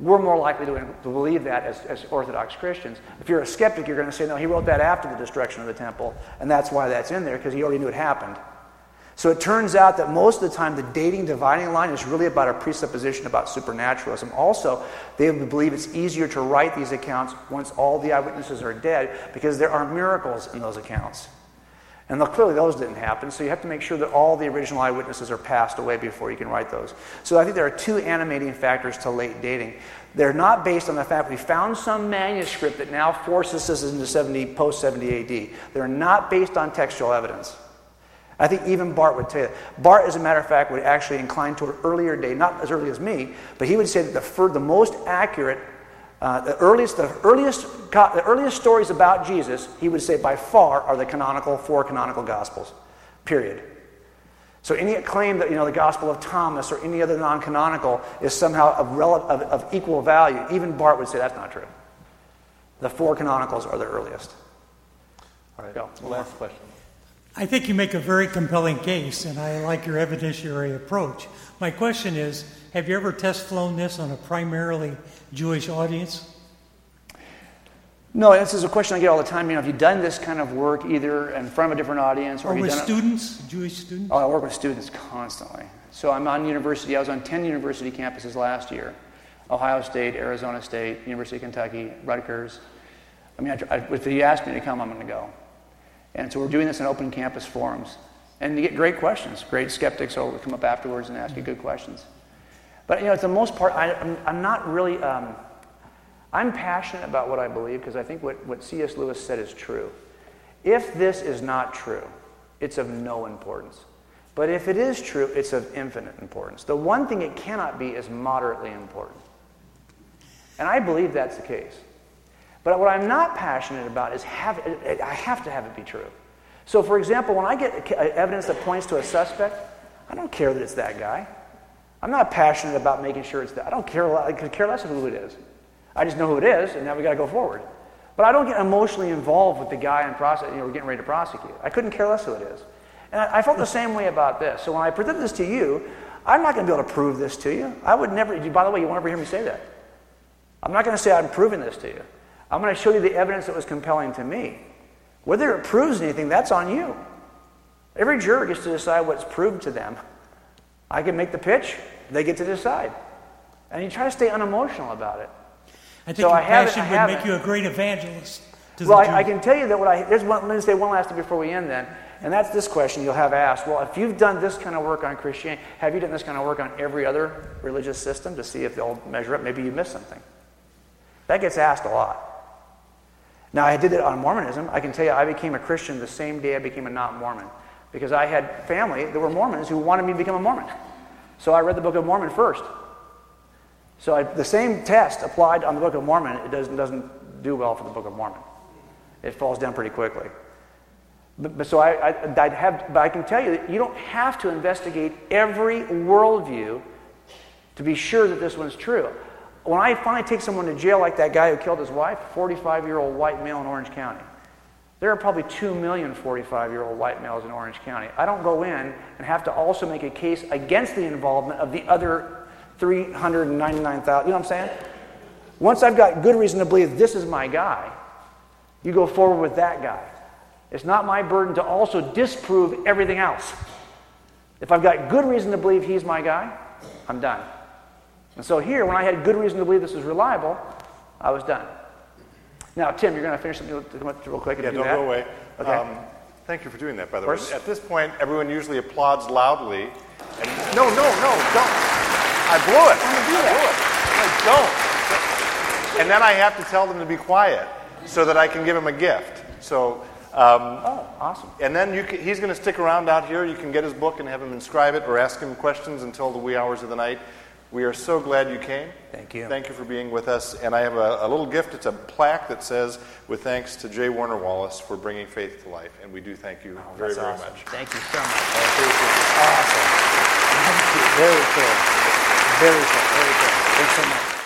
we're more likely to, believe that as, as, Orthodox Christians. If you're a skeptic, you're going to say, no, he wrote that after the destruction of the temple, and that's why that's in there, because he already knew it happened. So it turns out that most of the time the dating dividing line is really about a presupposition about supernaturalism. Also, they believe it's easier to write these accounts once all the eyewitnesses are dead because there are miracles in those accounts. And clearly those didn't happen, so you have to make sure that all the original eyewitnesses are passed away before you can write those. So I think there are two animating factors to late dating. They're not based on the fact we found some manuscript that now forces us into 70, post 70 AD. They're not based on textual evidence. I think even Bart would say that. Bart, as a matter of fact, would actually incline toward earlier day, not as early as me, but he would say that the, for the most accurate Uh, the earliest, the earliest, the earliest stories about Jesus, he would say by far, are the canonical, four canonical gospels. Period. So any claim that you know the Gospel of Thomas or any other non-canonical is somehow of, rel- of, of equal value, even Bart would say that's not true. The four canonicals are the earliest. All right. Go. Last question. I think you make a very compelling case, and I like your evidentiary approach. My question is Have you ever test flown this on a primarily Jewish audience? No, this is a question I get all the time. You know, have you done this kind of work either in front of a different audience or, or with students, it? Jewish students? Oh, I work with students constantly. So I'm on university. I was on 10 university campuses last year Ohio State, Arizona State, University of Kentucky, Rutgers. I mean, I, I, if you ask me to come, I'm going to go. And so we're doing this in open campus forums. And you get great questions. Great skeptics will come up afterwards and ask you good questions. But, you know, for the most part, I, am not really, um, I'm passionate about what I believe because I think what, what C.S. Lewis said is true. If this is not true, it's of no importance. But if it is true, it's of infinite importance. The one thing it cannot be is moderately important. And I believe that's the case. But what I'm not passionate about is have, I have to have it be true. So, for example, when I get evidence that points to a suspect, I don't care that it's that guy. I'm not passionate about making sure it's that. I don't care, I could care less of who it is. I just know who it is, and now we got to go forward. But I don't get emotionally involved with the guy in process, you know, we're getting ready to prosecute. I couldn't care less who it is. And I, felt the same way about this. So when I present this to you, I'm not going to be able to prove this to you. I would never, by the way, you won't ever hear me say that. I'm not going to say I'm proving this to you. I'm going to show you the evidence that was compelling to me. Whether it proves anything, that's on you. Every juror gets to decide what's proved to them. I can make the pitch, they get to decide. And you try to stay unemotional about it. I think so your I passion would make you a great evangelist. well, I, I, can tell you that what I there's one. Let me say one last thing before we end. Then, and that's this question you'll have asked. Well, if you've done this kind of work on Christianity, have you done this kind of work on every other religious system to see if they'll measure up? Maybe you missed something. That gets asked a lot. Now, I did it on Mormonism. I can tell you, I became a Christian the same day I became a not Mormon because I had family that were Mormons who wanted me to become a Mormon. So I read the Book of Mormon first. So I, the same test applied on the Book of Mormon, it doesn't, doesn't do well for the Book of Mormon. It falls down pretty quickly. But, but so I, I, I'd have, but I can tell you that you don't have to investigate every worldview to be sure that this one's true when I finally take someone to jail, like that guy who killed his wife, 45 year old white male in Orange County, there are probably 2 million 45 year old white males in Orange County. I don't go in and have to also make a case against the involvement of the other 399,000. You know what I'm saying? Once I've got good reason to believe this is my guy, you go forward with that guy. It's not my burden to also disprove everything else. If I've got good reason to believe he's my guy, I'm done. And so here, when I had good reason to believe this was reliable, I was done. Now, Tim, you're going to finish something real quick. Yeah, do not go away. Okay. Um, thank you for doing that, by the way. At this point, everyone usually applauds loudly. And no, no, no, don't. I blew it. I'm going to do that. I don't. And then I have to tell them to be quiet so that I can give him a gift. So. Um, oh, awesome. And then can, he's going to stick around out here. You can get his book and have him inscribe it or ask him questions until the wee hours of the night. We are so glad you came. Thank you. Thank you for being with us. And I have a, a, little gift. It's a plaque that says, with thanks to J. Warner Wallace for bringing faith to life. And we do thank you oh, very, very awesome. much. Thank you so much. I appreciate it. Awesome. Thank you. Very cool. Very cool. Very cool. Thanks so much.